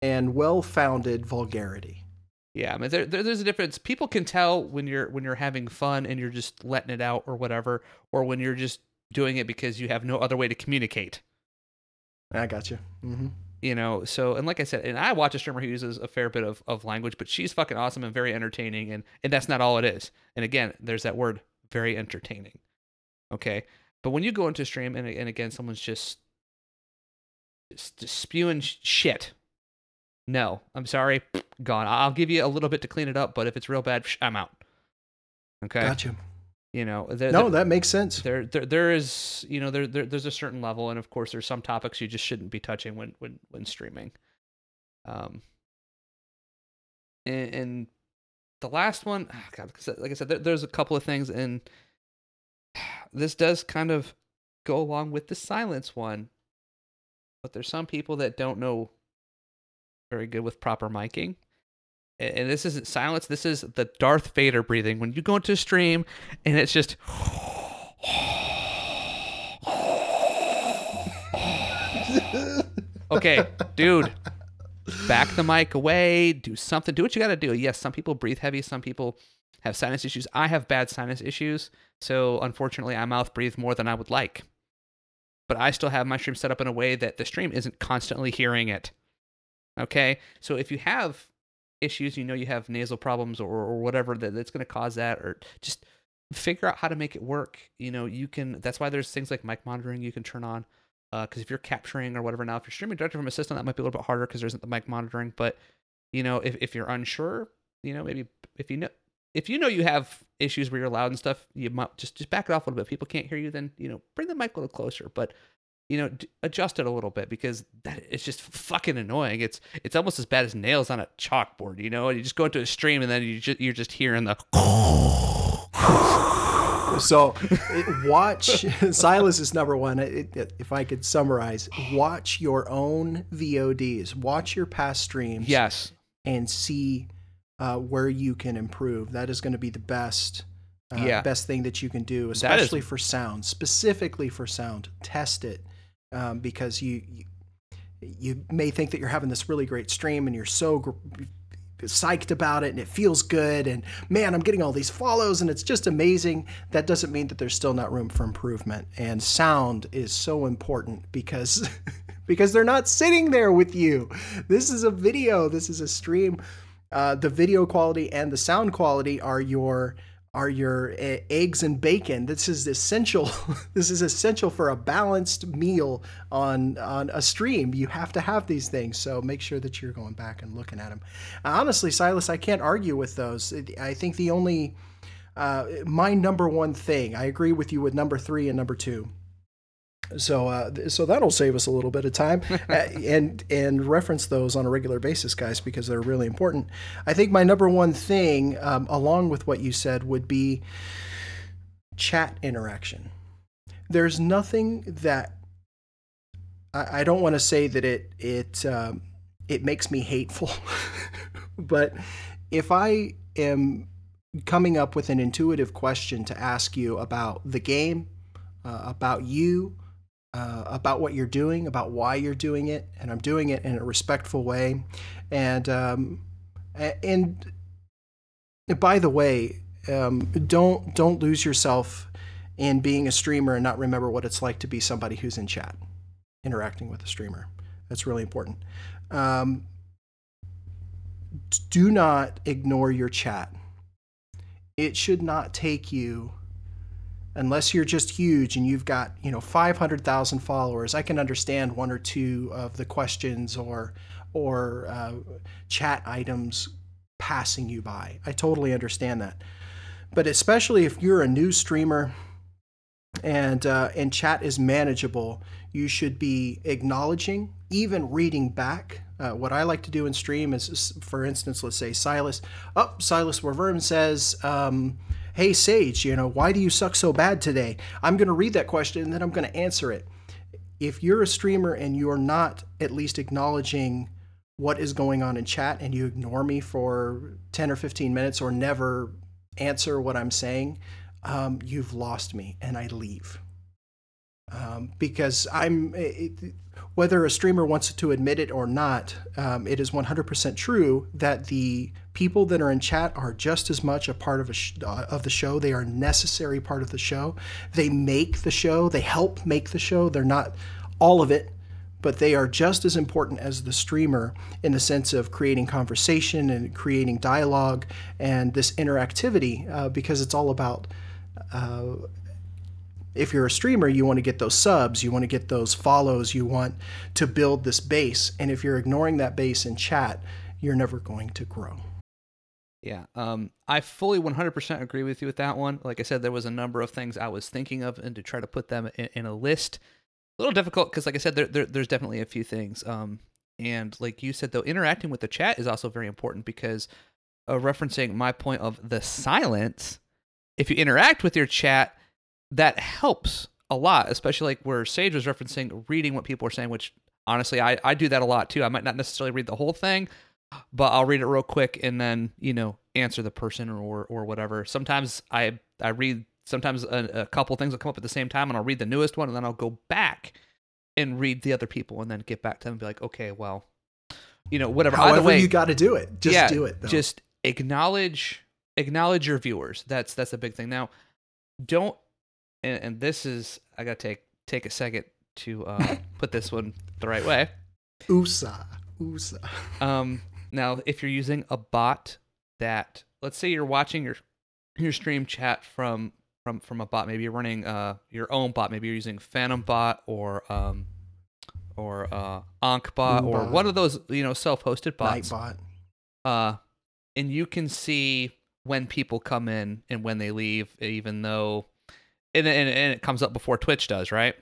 and well-founded vulgarity. Yeah, I mean, there, there, there's a difference. People can tell when you're when you're having fun and you're just letting it out or whatever, or when you're just doing it because you have no other way to communicate. I got you. hmm You know, so and like I said, and I watch a streamer who uses a fair bit of, of language, but she's fucking awesome and very entertaining, and and that's not all it is. And again, there's that word, very entertaining. Okay, but when you go into a stream and and again, someone's just just, just spewing shit. No, I'm sorry, gone. I'll give you a little bit to clean it up, but if it's real bad, I'm out. Okay, Gotcha. You know, there, No, there, that makes sense. there, there, there is, you know, there, there, there's a certain level, and of course, there's some topics you just shouldn't be touching when, when, when streaming. Um, and, and the last one, ah, God, like I said, there, there's a couple of things, and this does kind of go along with the silence one. But there's some people that don't know very good with proper miking. And this isn't silence. This is the Darth Vader breathing. When you go into a stream and it's just okay, dude, back the mic away, do something, do what you got to do. Yes, some people breathe heavy, some people have sinus issues. I have bad sinus issues, so unfortunately, I mouth breathe more than I would like. But I still have my stream set up in a way that the stream isn't constantly hearing it. Okay, so if you have issues, you know you have nasal problems or, or whatever that, that's going to cause that, or just figure out how to make it work. You know, you can. That's why there's things like mic monitoring you can turn on. Uh, because if you're capturing or whatever now, if you're streaming directly from a system, that might be a little bit harder because there isn't the mic monitoring. But you know, if if you're unsure, you know, maybe if you know if you know you have issues where you're loud and stuff, you might just just back it off a little bit. If people can't hear you, then you know, bring the mic a little closer. But you know, adjust it a little bit because that it's just fucking annoying. It's it's almost as bad as nails on a chalkboard. You know, and you just go into a stream and then you just you're just hearing the. So, watch Silas is number one. It- it- if I could summarize, watch your own VODs, watch your past streams, Yes. and see uh, where you can improve. That is going to be the best, uh, Yeah. best thing that you can do, is- especially for sound, specifically for sound. Test it um, because you, you you may think that you're having this really great stream and you're so gr- psyched about it and it feels good and man i'm getting all these follows and it's just amazing. That doesn't mean that there's still not room for improvement. And sound is so important because because they're not sitting there with you. This is a video. This is a stream. Uh, the video quality and the sound quality are your are your uh, eggs and bacon. This is essential. this is essential for a balanced meal on on a stream. You have to have these things. So make sure that you're going back and looking at them. Honestly, Silas, I can't argue with those. I think the only uh, my number one thing. I agree with you with number three and number two. So, uh, so that'll save us a little bit of time, uh, and and reference those on a regular basis, guys, because they're really important. I think my number one thing, um, along with what you said, would be chat interaction. There's nothing that I, I don't want to say that it it um, it makes me hateful, but if I am coming up with an intuitive question to ask you about the game, uh, about you, uh, about what you're doing, about why you're doing it, and I'm doing it in a respectful way. And um, and by the way, um, don't don't lose yourself in being a streamer and not remember what it's like to be somebody who's in chat, interacting with a streamer. That's really important. Um, do not ignore your chat. It should not take you unless you're just huge and you've got you know 500,000 followers. I can understand one or two of the questions or or uh, chat items passing you by. I totally understand that, but especially if you're a new streamer and uh, and chat is manageable, you should be acknowledging, even reading back. Uh, what I like to do in stream is, for instance, let's say Silas. Oh, Silas Ververn says. Um, hey sage you know why do you suck so bad today? I'm going to read that question and then i'm going to answer it. If you're a streamer and you're not at least acknowledging what is going on in chat and you ignore me for 10 or 15 minutes or never answer what i'm saying um, you've lost me and i leave. Um, because i'm it, whether a streamer wants to admit it or not, um, it is 100% true that the people that are in chat are just as much a part of a sh- uh, of the show. They are a necessary part of the show. They make the show. They help make the show. They're not all of it, but they are just as important as the streamer in the sense of creating conversation and creating dialogue and this interactivity uh, because it's all about. Uh, if you're a streamer, you want to get those subs, you want to get those follows, you want to build this base. And if you're ignoring that base in chat, you're never going to grow. Yeah, um, I fully 100% agree with you with that one. Like I said, there was a number of things I was thinking of, and to try to put them in, in a list, a little difficult because, like I said, there, there, there's definitely a few things. Um, and like you said, though, interacting with the chat is also very important because, uh, referencing my point of the silence, if you interact with your chat, that helps a lot, especially like where Sage was referencing reading what people are saying, which honestly, I, I do that a lot too. I might not necessarily read the whole thing, but I'll read it real quick and then, you know, answer the person or, or whatever. Sometimes I, I read, sometimes a, a couple things will come up at the same time and I'll read the newest one and then I'll go back and read the other people and then get back to them and be like, okay, well, you know, whatever. However, Either way, you got to do it. Just yeah, do it. Though. Just acknowledge, acknowledge your viewers. That's, that's a big thing. Now, don't and, and this is I gotta take take a second to uh, put this one the right way. USA, USA. Um, now, if you're using a bot that, let's say you're watching your your stream chat from from from a bot, maybe you're running uh your own bot, maybe you're using Phantom Bot or um or uh AnkhBot or one of those you know self-hosted bots. Nightbot. Uh, and you can see when people come in and when they leave, even though and, and, and it comes up before Twitch does, right?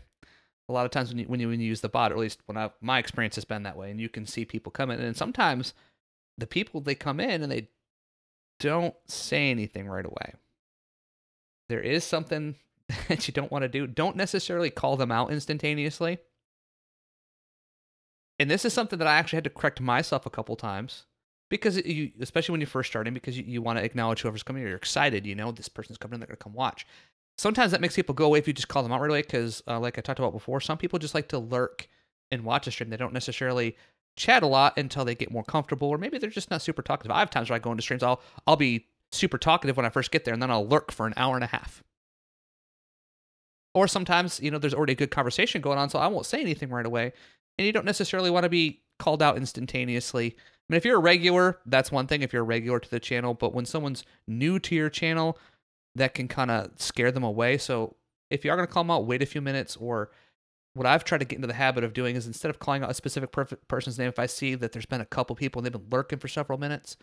A lot of times when you, when you when you use the bot, or at least when I, my experience has been that way, and you can see people come in, and sometimes the people they come in and they don't say anything right away. There is something that you don't want to do. Don't necessarily call them out instantaneously. And this is something that I actually had to correct myself a couple times because you, especially when you're first starting, because you, you want to acknowledge whoever's coming. You're excited, you know, this person's coming in, they're gonna come watch sometimes that makes people go away if you just call them out right away because uh, like i talked about before some people just like to lurk and watch a stream. They don't necessarily chat a lot until they get more comfortable or maybe they're just not super talkative. I have times where i go into streams i'll i'll be super talkative when i first get there and then i'll lurk for an hour and a half. Or sometimes you know there's already a good conversation going on so i won't say anything right away and you don't necessarily want to be called out instantaneously. I mean if you're a regular that's one thing if you're a regular to the channel but when someone's new to your channel that can kind of scare them away. So if you are going to call them out, wait a few minutes. Or what I've tried to get into the habit of doing is instead of calling out a specific person's name, if I see that there's been a couple people and they've been lurking for several minutes,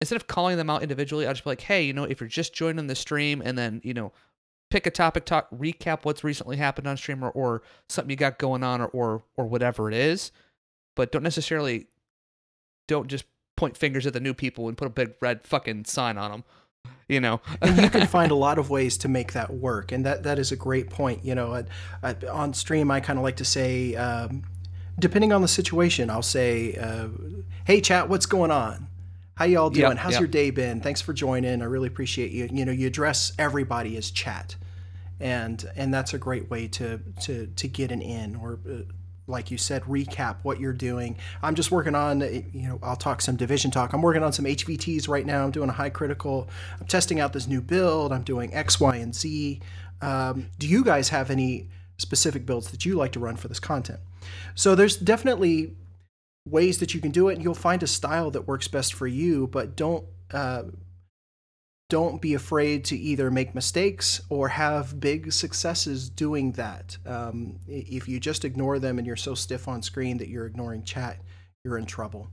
instead of calling them out individually, I'll just be like, hey, you know, if you're just joining the stream and then, you know, pick a topic, talk, recap what's recently happened on stream or, or something you got going on or, or, or whatever it is. But don't necessarily, don't just point fingers at the new people and put a big red fucking sign on them you know? And you can find a lot of ways to make that work and that that is a great point you know I, I, on stream i kind of like to say um, depending on the situation i'll say uh, hey chat what's going on? How y'all doing? Yep, how's yep. your day been? Thanks for joining i really appreciate you. You know you address everybody as chat and and that's a great way to to to get an in or uh, like you said recap what you're doing. I'm just working on you know i'll talk some division talk. I'm working on some hvts right now. I'm doing a high critical i'm testing out this new build. I'm doing x y and z. Um, do you guys have any specific builds that you like to run for this content? So there's definitely ways that you can do it. And you'll find a style that works best for you but don't uh, don't be afraid to either make mistakes or have big successes doing that. Um, if you just ignore them and you're so stiff on screen that you're ignoring chat, you're in trouble.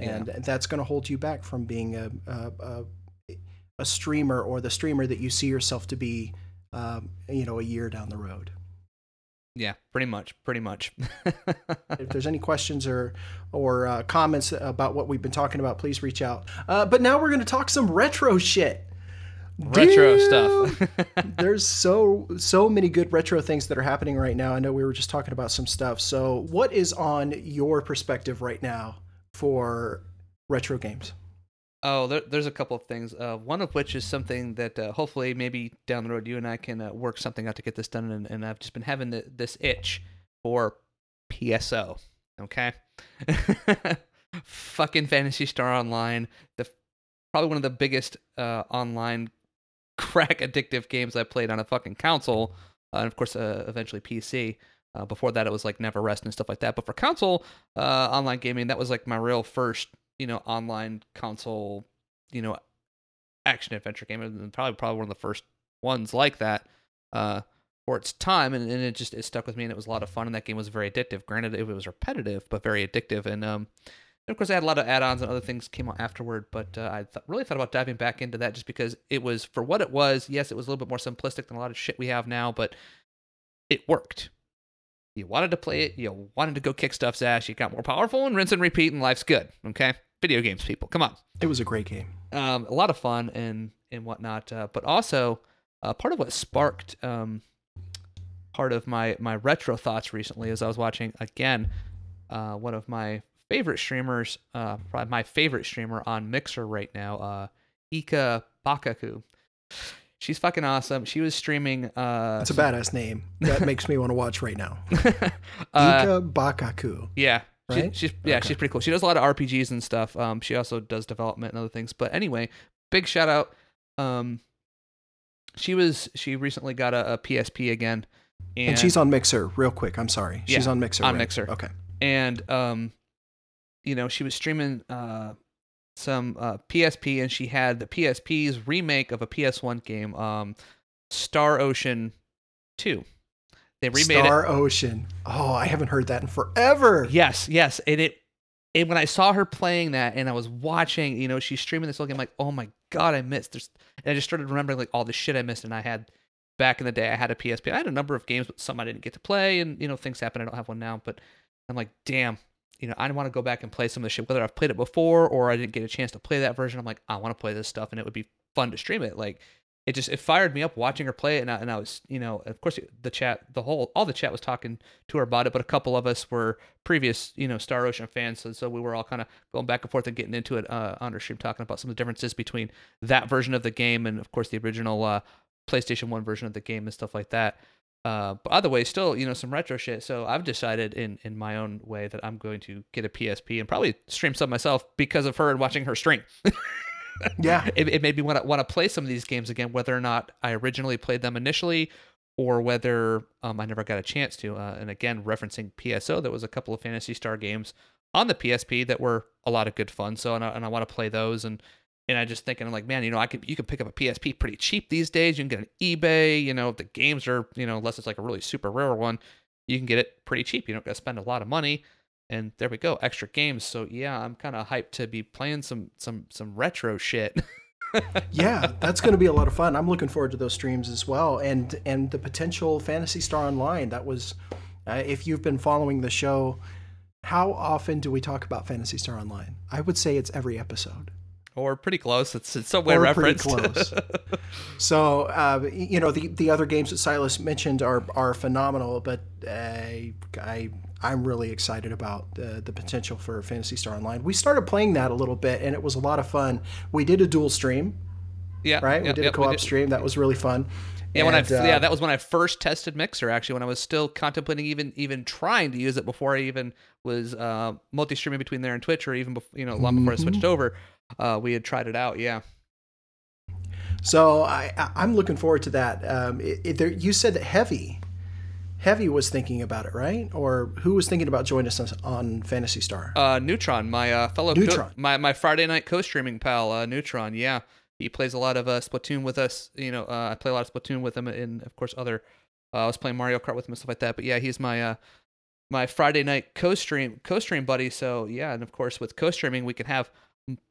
And that's going to hold you back from being a, a, a, a, streamer or the streamer that you see yourself to be, um, you know, a year down the road. Yeah, pretty much, pretty much. if there's any questions or or uh, comments about what we've been talking about, please reach out. Uh, but now we're going to talk some retro shit retro stuff. there's so so many good retro things that are happening right now. I know we were just talking about some stuff. So, what is on your perspective right now for retro games? Oh, there, there's a couple of things. Uh, one of which is something that uh, hopefully maybe down the road you and I can uh, work something out to get this done. And, and I've just been having the, this itch for PSO. Okay, fucking Phantasy Star Online, the probably one of the biggest uh, online crack addictive games I played on a fucking console, uh, and of course, uh, eventually PC. Uh, before that, it was like Never Rest and stuff like that. But for console uh, online gaming, that was like my real first, you know, online console, you know, action adventure game, and probably probably one of the first ones like that uh, for its time. And, and, it just it stuck with me, and it was a lot of fun. And that game was very addictive. Granted, it was repetitive, but very addictive. And um, and of course, I had a lot of add-ons and other things came out afterward, but uh, I th- really thought about diving back into that just because it was for what it was. Yes, it was a little bit more simplistic than a lot of shit we have now, but it worked. You wanted to play it, you wanted to go kick stuff's ass, you got more powerful, and rinse and repeat, and life's good. Okay, video games, people, come on. It was a great game. Um, a lot of fun and and whatnot, uh, but also uh, part of what sparked um, part of my my retro thoughts recently is I was watching again uh, one of my favorite streamers, uh, probably my favorite streamer on Mixer right now, uh, Ika Bakaku. She's fucking awesome. She was streaming. Uh, That's a badass name. That makes me want to watch right now. uh, Ika Bakaku. Yeah. Right? She, she's yeah, okay. she's pretty cool. She does a lot of RPGs and stuff. Um, she also does development and other things. But anyway, big shout out. Um, she was she recently got a, a PSP again, and, and, she's on Mixer. Real quick, I'm sorry. She's yeah, on Mixer. On right? Mixer. Okay. And um, you know, she was streaming uh, some uh, PSP, and she had the PSP's remake of a PS1 game, um, Star Ocean Two. They remade Star it. Ocean. Oh, I haven't heard that in forever. Yes, yes, and it. And when I saw her playing that, and I was watching, you know, she's streaming this whole game, like, oh my god, I missed. There's, and I just started remembering like all the shit I missed, and I had back in the day, I had a PSP. I had a number of games, but some I didn't get to play, and you know, things happen. I don't have one now, but I'm like, damn, you know, I want to go back and play some of the shit, whether I've played it before or I didn't get a chance to play that version. I'm like, I want to play this stuff, and it would be fun to stream it. Like, it just it fired me up watching her play it, and I, and I was, you know, of course the chat, the whole, all the chat was talking to her about it, but a couple of us were previous, you know, Star Ocean fans, so, so we were all kind of going back and forth and getting into it uh, on her stream, talking about some of the differences between that version of the game and, of course, the original uh, PlayStation One version of the game and stuff like that. Uh, but other way, still, you know, some retro shit. So I've decided in in my own way that I'm going to get a PSP and probably stream some myself because of her and watching her stream. yeah, it, it made me want to want to play some of these games again, whether or not I originally played them initially or whether um, I never got a chance to. Uh, and again, referencing PSO, there was a couple of Phantasy Star games on the PSP that were a lot of good fun. So and I, and I want to play those and and I just thinking, I'm like, man, you know, I could you can pick up a PSP pretty cheap these days. You can get an eBay. You know, the games are, you know, unless it's like a really super rare one, you can get it pretty cheap. You don't got to spend a lot of money. And there we go, extra games. So yeah, I'm kind of hyped to be playing some some some retro shit. yeah, that's going to be a lot of fun. I'm looking forward to those streams as well, and and the potential Phantasy Star Online. That was, uh, if you've been following the show, how often do we talk about Phantasy Star Online? I would say it's every episode or pretty close. It's it's somewhere referenced. Pretty close. so uh, you know the the other games that Silas mentioned are are phenomenal, but uh, I I'm really excited about uh, the potential for Phantasy Star Online. We started playing that a little bit, and it was a lot of fun. We did a dual stream. Yeah. Right. we did a co-op stream. That was really fun. Yeah, when I uh, yeah that was when I first tested Mixer actually when I was still contemplating even even trying to use it before I even was uh, multi streaming between there and Twitch or even before you know long before I switched over. Uh, we had tried it out. Yeah. So I, I'm looking forward to that. Um, it, it, there, you said that Heavy, Heavy was thinking about it, right? Or who was thinking about joining us on Phantasy Star? Uh, Neutron, my uh, fellow co- Neutron. my my Friday night co-streaming pal, uh, Neutron. Yeah, he plays a lot of uh, Splatoon with us. You know, uh, I play a lot of Splatoon with him, and of course other. Uh, I was playing Mario Kart with him and stuff like that. But yeah, he's my uh, my Friday night co-stream co-stream buddy. So yeah, and of course with co-streaming we can have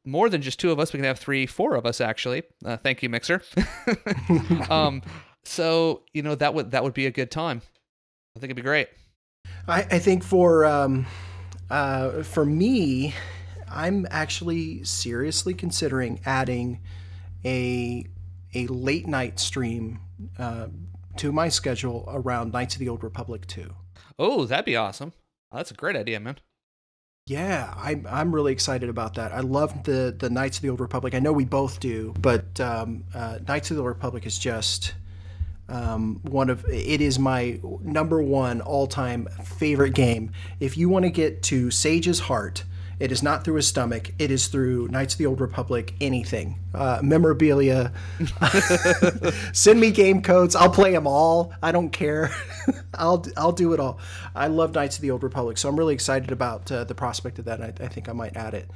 more than just two of us. We can have three, four of us actually. Uh, thank you, Mixer. um, so you know that would that would be a good time. I think it'd be great. I, I think for um, uh, for me, I'm actually seriously considering adding a a late night stream uh, to my schedule around Knights of the Old Republic 2. Oh, that'd be awesome. that's a great idea, man. Yeah, I'm I'm really excited about that. I love the the Knights of the Old Republic. I know we both do, but um, uh, Knights of the Old Republic is just um, one of it is my number one all time favorite game. If you want to get to Sage's heart, it is not through his stomach. It is through Knights of the Old Republic. Anything, uh, memorabilia. Send me game codes. I'll play them all. I don't care. I'll I'll do it all. I love Knights of the Old Republic, so I'm really excited about uh, the prospect of that. I, I think I might add it.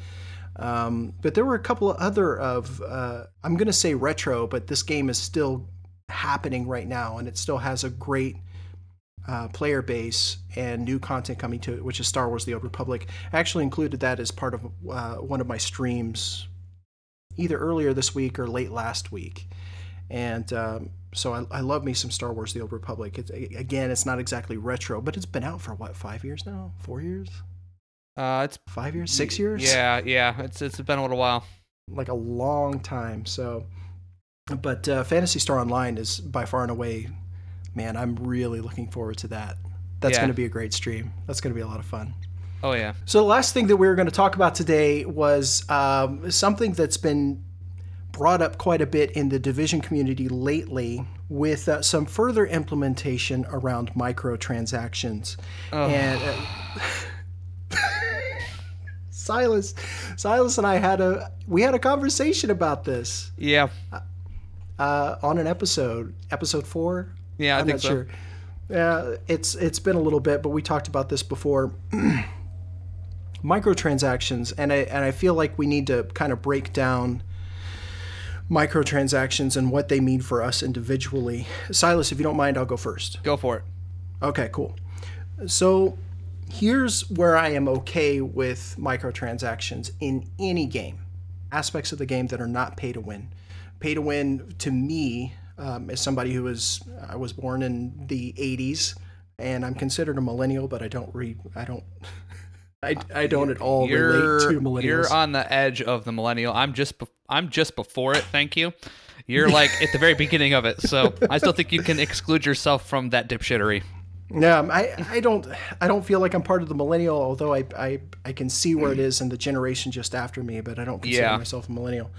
Um, but there were a couple of other of uh, I'm going to say retro, but this game is still happening right now, and it still has a great uh, player base and new content coming to it, which is Star Wars: The Old Republic. I actually included that as part of uh, one of my streams, either earlier this week or late last week, and um, so I, I love me some Star Wars: The Old Republic. It's again, it's not exactly retro, but it's been out for what five years now, four years, Uh, it's five years, six years, Yeah, yeah. It's it's been a little while. like a long time. So, but uh, Phantasy Star Online is by far and away, man. I'm really looking forward to that. That's Yeah. going to be a great stream. That's going to be a lot of fun. Oh yeah. So the last thing that we were going to talk about today was um, something that's been brought up quite a bit in the division community lately with uh, some further implementation around microtransactions. Oh. And uh, Silas, Silas and I had a we had a conversation about this Yeah. uh, on an episode, episode four. Yeah, I I'm think not so. sure. Yeah, it's it's been a little bit, but we talked about this before. Microtransactions, and I and I feel like we need to kind of break down microtransactions and what they mean for us individually. Silas, if you don't mind, I'll go first. Go for it. Okay, cool. So here's where I am okay with microtransactions in any game, aspects of the game that are not pay to win. Pay to win to me, um, as somebody who was I was born in the '80s, and I'm considered a millennial, but I don't re I don't I, I don't at all relate to millennials. you're on the edge of the millennial. I'm just bef- I'm just before it. Thank you. You're like at the very beginning of it, so I still think you can exclude yourself from that dipshittery. No, I, I don't I don't feel like I'm part of the millennial, although I, I, I can see where it is in the generation just after me, but I don't consider Yeah. myself a millennial.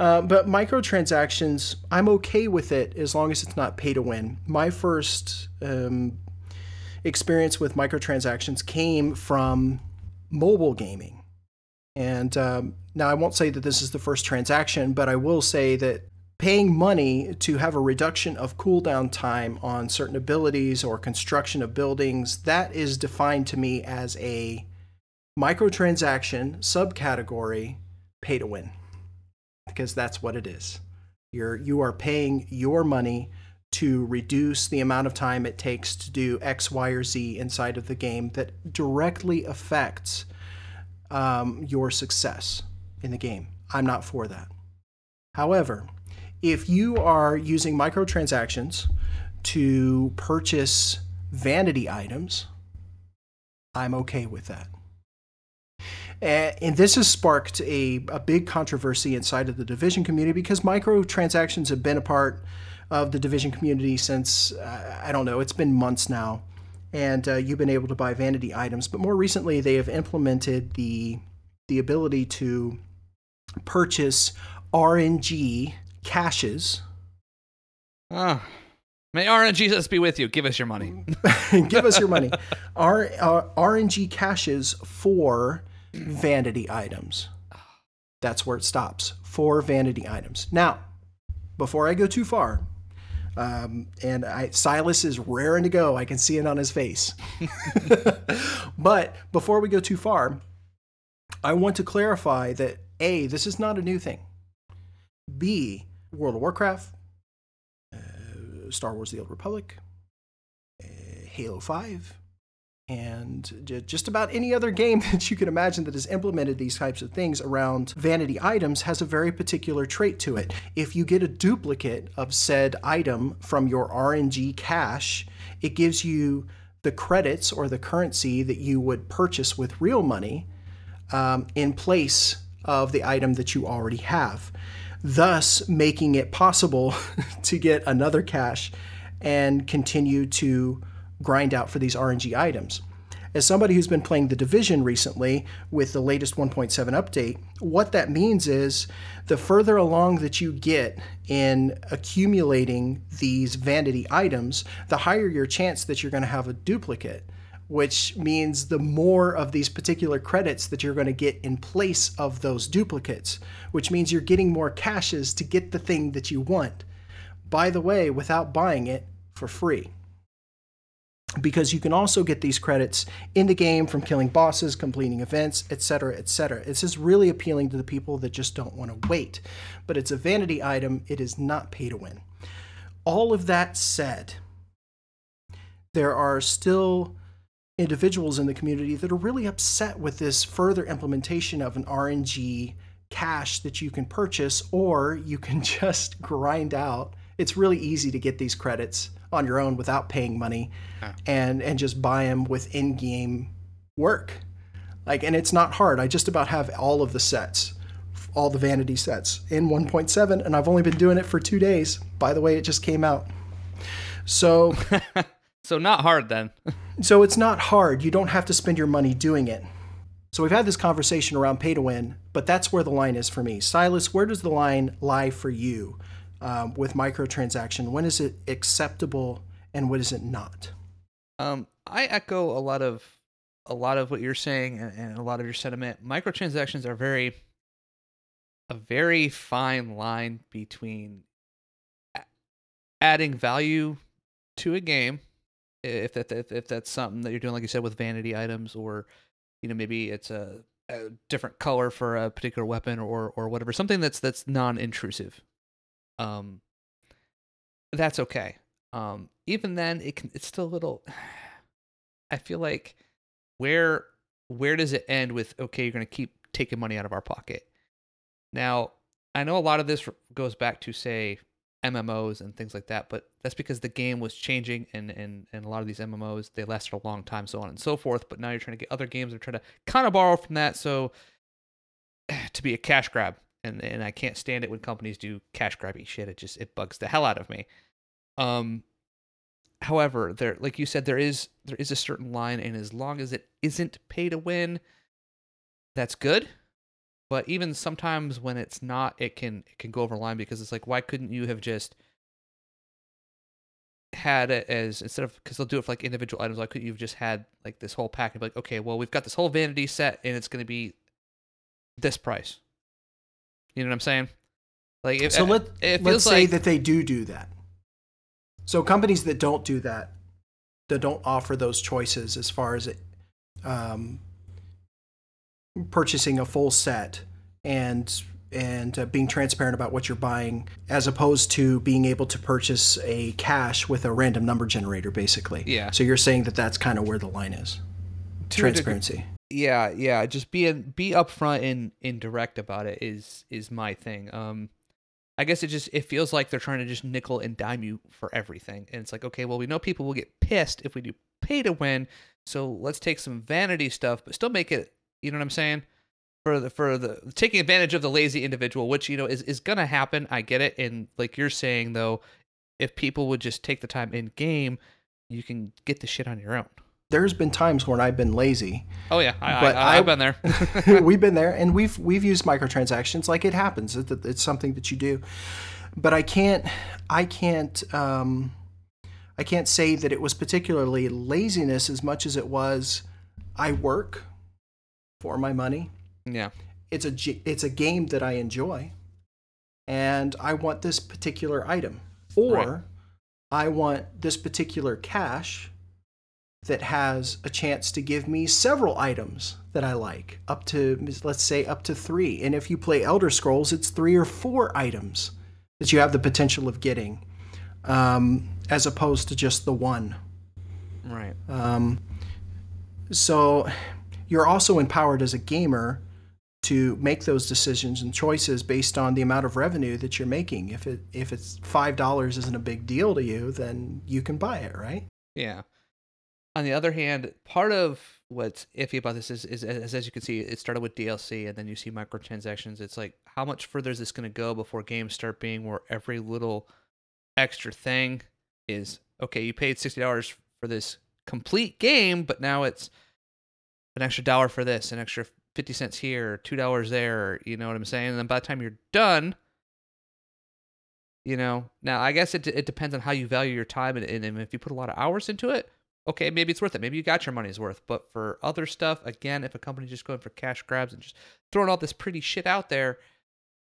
Uh, but microtransactions, I'm okay with it as long as it's not pay to win. My first um, experience with microtransactions came from mobile gaming. And um, now I won't say that this is the first transaction, but I will say that paying money to have a reduction of cooldown time on certain abilities or construction of buildings, that is defined to me as a microtransaction subcategory pay to win. Because that's what it is. You're you are paying your money to reduce the amount of time it takes to do X, Y, or Z inside of the game that directly affects um, your success in the game. I'm not for that. However, if you are using microtransactions to purchase vanity items, I'm okay with that. A- And this has sparked a, a big controversy inside of the division community because microtransactions have been a part of the division community since, uh, I don't know, it's been months now. And uh, you've been able to buy vanity items. But more recently, they have implemented the, the ability to purchase RNG caches Ah, May RNG be with you. Give us your money. Give us your money. R, uh, RNG caches for vanity items. That's where it stops for vanity items. Now, before I go too far, um, and I, Silas is raring to go. I can see it on his face. but before we go too far, I want to clarify that A, this is not a new thing. B, World of Warcraft, uh, Star Wars The Old Republic, uh, Halo 5, and just about any other game that you can imagine that has implemented these types of things around vanity items has a very particular trait to it. If you get a duplicate of said item from your RNG cache, it gives you the credits or the currency that you would purchase with real money um, in place of the item that you already have, thus making it possible to get another cache and continue to grind out for these RNG items. As somebody who's been playing The Division recently with the latest 1.7 update, what that means is the further along that you get in accumulating these vanity items, the higher your chance that you're going to have a duplicate, which means the more of these particular credits that you're going to get in place of those duplicates, which means you're getting more caches to get the thing that you want. By the way, without buying it for free because you can also get these credits in the game from killing bosses, completing events, etc., etc. This is really appealing to the people that just don't want to wait. But it's a vanity item, it is not pay to win. All of that said, there are still individuals in the community that are really upset with this further implementation of an RNG cache that you can purchase or you can just grind out. It's really easy to get these credits on your own without paying money and and just buy them with in-game work. Like and it's not hard. I just about have all of the sets all the vanity sets in 1.7 and i've only been doing it for two days. By the way it just came out. So so not hard then. So it's not hard. You don't have to spend your money doing it. So we've had this conversation around pay to win but that's where the line is for me. Silas where does the line lie for you um, with microtransaction? When is it acceptable and what is it not? Um, I echo a lot of a lot of what you're saying and, and a lot of your sentiment. Microtransactions are very a very fine line between adding value to a game if that if, if that's something that you're doing like you said with vanity items or you know maybe it's a, a different color for a particular weapon or or whatever something that's that's non-intrusive um, that's okay. Um, even then, it can. It's still a little. I feel like where where does it end with? Okay, you're going to keep taking money out of our pocket. Now, I know a lot of this goes back to say MMOs and things like that, but that's because the game was changing and and and a lot of these MMOs they lasted a long time, so on and so forth. But now you're trying to get other games are trying to kind of borrow from that, so to be a cash grab and and I can't stand it when companies do cash grabby shit. It just it bugs the hell out of me. Um, however, there, like you said, there is there is a certain line, and as long as it isn't pay to win, that's good. But even sometimes when it's not, it can it can go over line because it's like, why couldn't you have just had it as instead of because they'll do it for like individual items. Why couldn't you have just had like this whole pack and be like, okay, well we've got this whole vanity set and it's going to be this price you know what I'm saying? Like, it, so let it let's say like, that they do do that. So companies that don't do that, that don't offer those choices as far as it, um, purchasing a full set and and uh, being transparent about what you're buying, as opposed to being able to purchase a cache with a random number generator, basically. Yeah. So you're saying that that's kind of where the line is. To Transparency yeah yeah just being be upfront and indirect about it is is my thing um i guess it just it feels like they're trying to just nickel and dime you for everything and it's like okay well we know people will get pissed if we do pay to win so let's take some vanity stuff but still make it you know what i'm saying? For the for the taking advantage of the lazy individual which you know is is gonna happen i get it and like you're saying though if people would just take the time in game you can get the shit on your own there's been times when I've been lazy. Oh yeah, I, but I, have been there. we've been there, and we've we've used microtransactions. Like it happens. It, it's something that you do. But I can't. I can't. Um, I can't say that it was particularly laziness as much as it was I work for my money. Yeah. It's a it's a game that I enjoy and I want this particular item or right. I want this particular cache that has a chance to give me several items that I like, up to let's say up to 3. And if you play Elder Scrolls, it's 3 or 4 items that you have the potential of getting um, as opposed to just the one. Right. Um, so you're also empowered as a gamer to make those decisions and choices based on the amount of revenue that you're making. If it if it's five dollars isn't a big deal to you, then you can buy it, right? Yeah. On the other hand, part of what's iffy about this is, is, as you can see, it started with DLC and then you see microtransactions. It's like how much further is this going to go before games start being where every little extra thing is okay. You paid sixty dollars for this complete game, but now it's an extra dollar for this, an extra fifty cents here, two dollars there. You know what I'm saying? And then by the time you're done, you know. Now I guess it it depends on how you value your time, and, and if you put a lot of hours into it, okay, maybe it's worth it. Maybe you got your money's worth. But for other stuff, again, if a company's just going for cash grabs and just throwing all this pretty shit out there,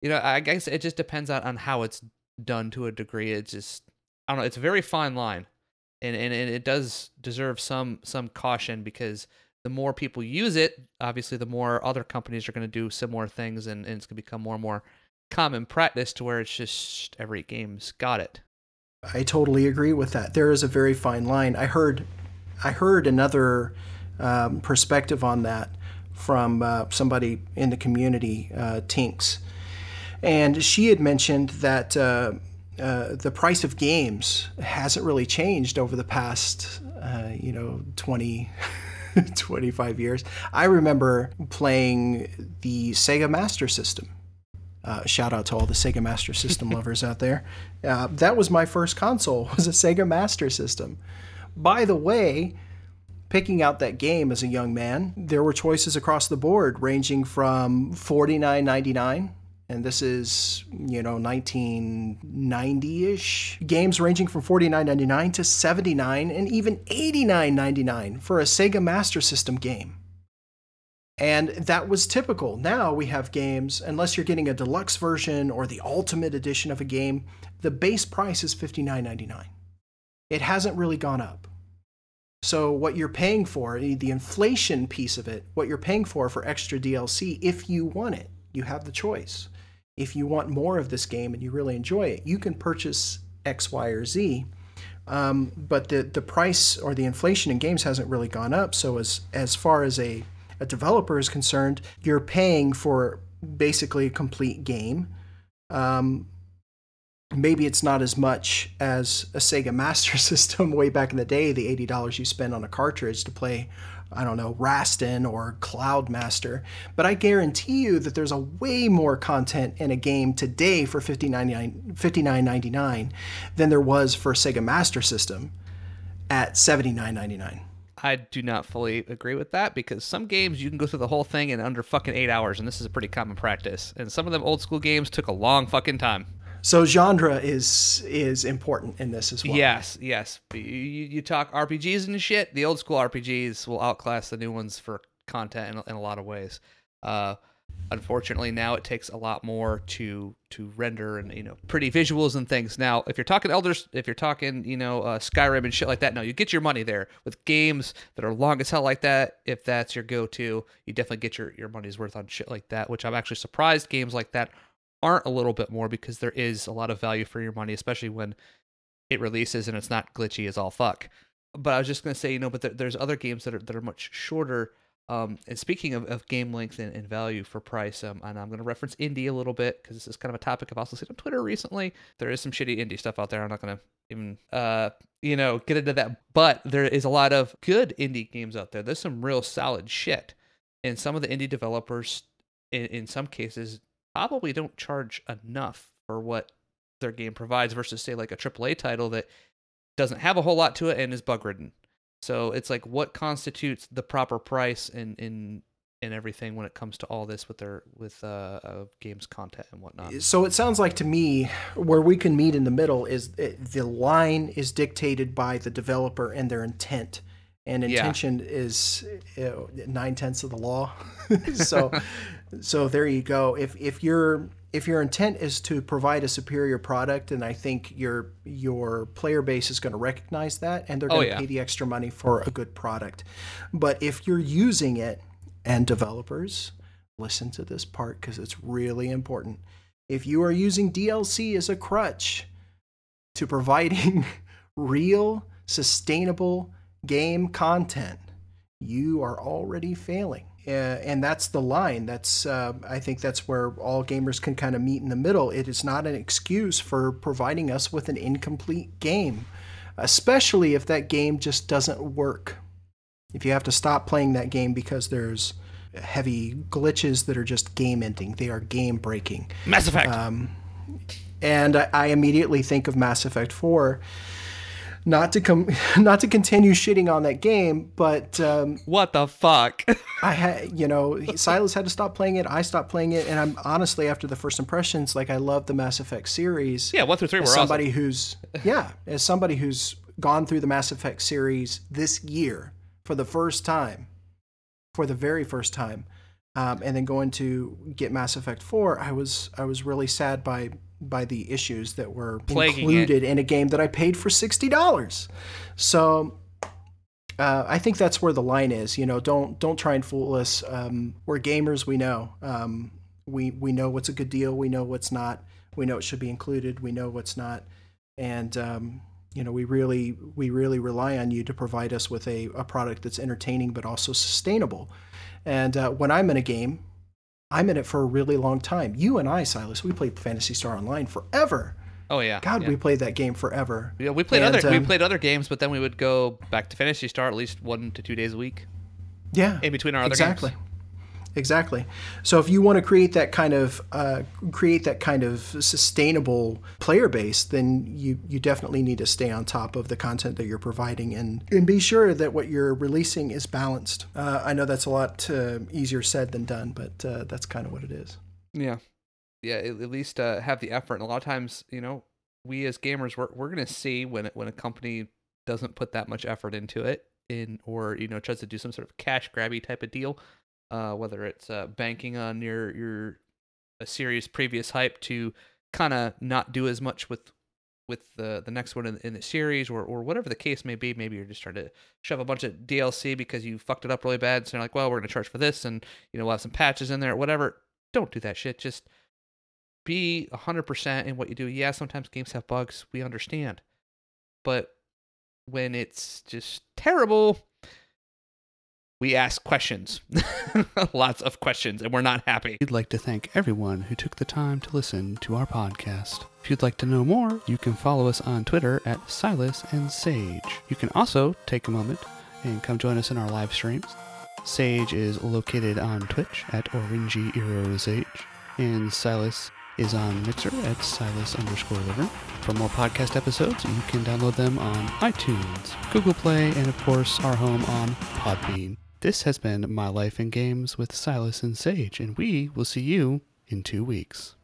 you know, I guess it just depends on, on how it's done to a degree. It's just I don't know. It's a very fine line, and and, and it does deserve some some caution because the more people use it, obviously, the more other companies are going to do similar things, and, and it's going to become more and more common practice to where it's just every game's got it. I totally agree with that. There is a very fine line. I heard, I heard another um, perspective on that from uh, somebody in the community, uh, Tinks, and she had mentioned that. Uh, uh, the price of games hasn't really changed over the past, uh, you know, 20, 25 years. I remember playing the Sega Master System. Uh, shout out to all the Sega Master System lovers out there. Uh, that was my first console was a Sega Master System. By the way, picking out that game as a young man, there were choices across the board ranging from $49.99 and this is you know 1990ish games ranging from 49.99 to 79 and even 89.99 for a Sega Master System game. And that was typical. Now we have games, unless you're getting a deluxe version or the ultimate edition of a game, the base price is $59.99. It hasn't really gone up. So, what you're paying for, the inflation piece of it, what you're paying for for extra DLC, if you want it, you have the choice if you want more of this game and you really enjoy it, you can purchase X, Y, or Z. Um, but the the price or the inflation in games hasn't really gone up. So as as far as a a developer is concerned, you're paying for basically a complete game. Um, maybe it's not as much as a Sega Master System way back in the day, the eighty dollars you spend on a cartridge to play I don't know, Rastan or Cloud Master. but I guarantee you that there's a way more content in a game today for $59.99 than there was for Sega Master System at $79.99. I do not fully agree with that because some games you can go through the whole thing in under fucking eight hours, and this is a pretty common practice. And some of them old school games took a long fucking time. So genre is is important in this as well. Yes, yes. You, you talk RPGs and shit. The old school RPGs will outclass the new ones for content in, in a lot of ways. Uh, unfortunately, now it takes a lot more to to render and you know pretty visuals and things. Now, if you're talking Elders, if you're talking you know uh, Skyrim and shit like that, no, you get your money there with games that are long as hell like that. If that's your go-to, you definitely get your your money's worth on shit like that. Which I'm actually surprised games like that aren't a little bit more because there is a lot of value for your money, especially when it releases and it's not glitchy as all fuck. But I was just gonna say, you know, but there, there's other games that are that are much shorter. Um, and speaking of, of game length and, and value for price, um, and I'm going to reference indie a little bit because this is kind of a topic I've also seen on Twitter recently. There is some shitty indie stuff out there. I'm not going to even, uh, you know, get into that. But there is a lot of good indie games out there. There's some real solid shit. And some of the indie developers, in, in some cases, probably don't charge enough for what their game provides versus say like a AAA title that doesn't have a whole lot to it and is bug ridden. So it's like what constitutes the proper price in in and everything when it comes to all this with their with uh, uh games content and whatnot. So it sounds like to me where we can meet in the middle is the line is dictated by the developer and their intent, and intention yeah. is eh, you know, nine tenths of the law. so, so there you go. If if your if your intent is to provide a superior product, and I think your your player base is going to recognize that, and they're going to oh, yeah. pay the extra money for a good product. But if you're using it, and developers, listen to this part because it's really important. If you are using DLC as a crutch to providing real, sustainable game content, you are already failing. Uh, and that's the line. That's uh, I think that's where all gamers can kind of meet in the middle. It is not an excuse for providing us with an incomplete game, especially if that game just doesn't work. If you have to stop playing that game because there's heavy glitches that are just game ending, they are game breaking. Mass Effect. Um, and I, I immediately think of Mass Effect Four not to come not to continue shitting on that game but um, what the fuck? I had you know silas had to stop playing it. I stopped playing it. And i'm honestly after the first impressions like i love the mass effect series. Yeah one through three as were somebody awesome. who's yeah as somebody who's gone through the mass effect series this year for the first time for the very first time um, and then going to get mass effect 4 i was i was really sad by by the issues that were Plaguing included it. in a game that I paid for sixty dollars. So uh, I think that's where the line is. You know, don't don't try and fool us. Um, we're gamers. We know. Um, we we know what's a good deal. We know what's not. We know it should be included. We know what's not. And um, you know, we really we really rely on you to provide us with a, a product that's entertaining but also sustainable. And uh, when I'm in a game, I'm in it for a really long time. You and I, Silas, we played Phantasy Star Online forever. Oh yeah, God, yeah. we played that game forever. Yeah, we played and, other um, we played other games, but then we would go back to Phantasy Star at least one to two days a week. Yeah, in between our other games. exactly. games. Exactly. So if you want to create that kind of uh, create that kind of sustainable player base, then you you definitely need to stay on top of the content that you're providing and and be sure that what you're releasing is balanced. Uh, I know that's a lot uh, easier said than done, but uh, that's kind of what it is. Yeah, yeah. At, least uh, have the effort. And a lot of times, you know, we as gamers, we're we're gonna see when it, when a company doesn't put that much effort into it in or you know tries to do some sort of cash grabby type of deal uh, whether it's uh, banking on your your a series previous hype to kind of not do as much with with the the next one in, in, the series or or whatever the case may be. Maybe you're just trying to shove a bunch of DLC because you fucked it up really bad. So you're like, well, we're gonna charge for this, and you know we'll have some patches in there, whatever. Don't do that shit. Just be 100% in what you do. Yeah, sometimes games have bugs. We understand. But when it's just terrible, we ask questions, lots of questions, and we're not happy. We'd like to thank everyone who took the time to listen to our podcast. If you'd like to know more, you can follow us on Twitter at Silas and Sage. You can also take a moment and come join us in our live streams. Sage is located on Twitch at OrangeErosH, and Silas is on Mixer at Silas underscore Liver. For more podcast episodes, you can download them on iTunes, Google Play, and of course our home on Podbean. This has been My Life in Games with Silas and Sage, and we will see you in two weeks.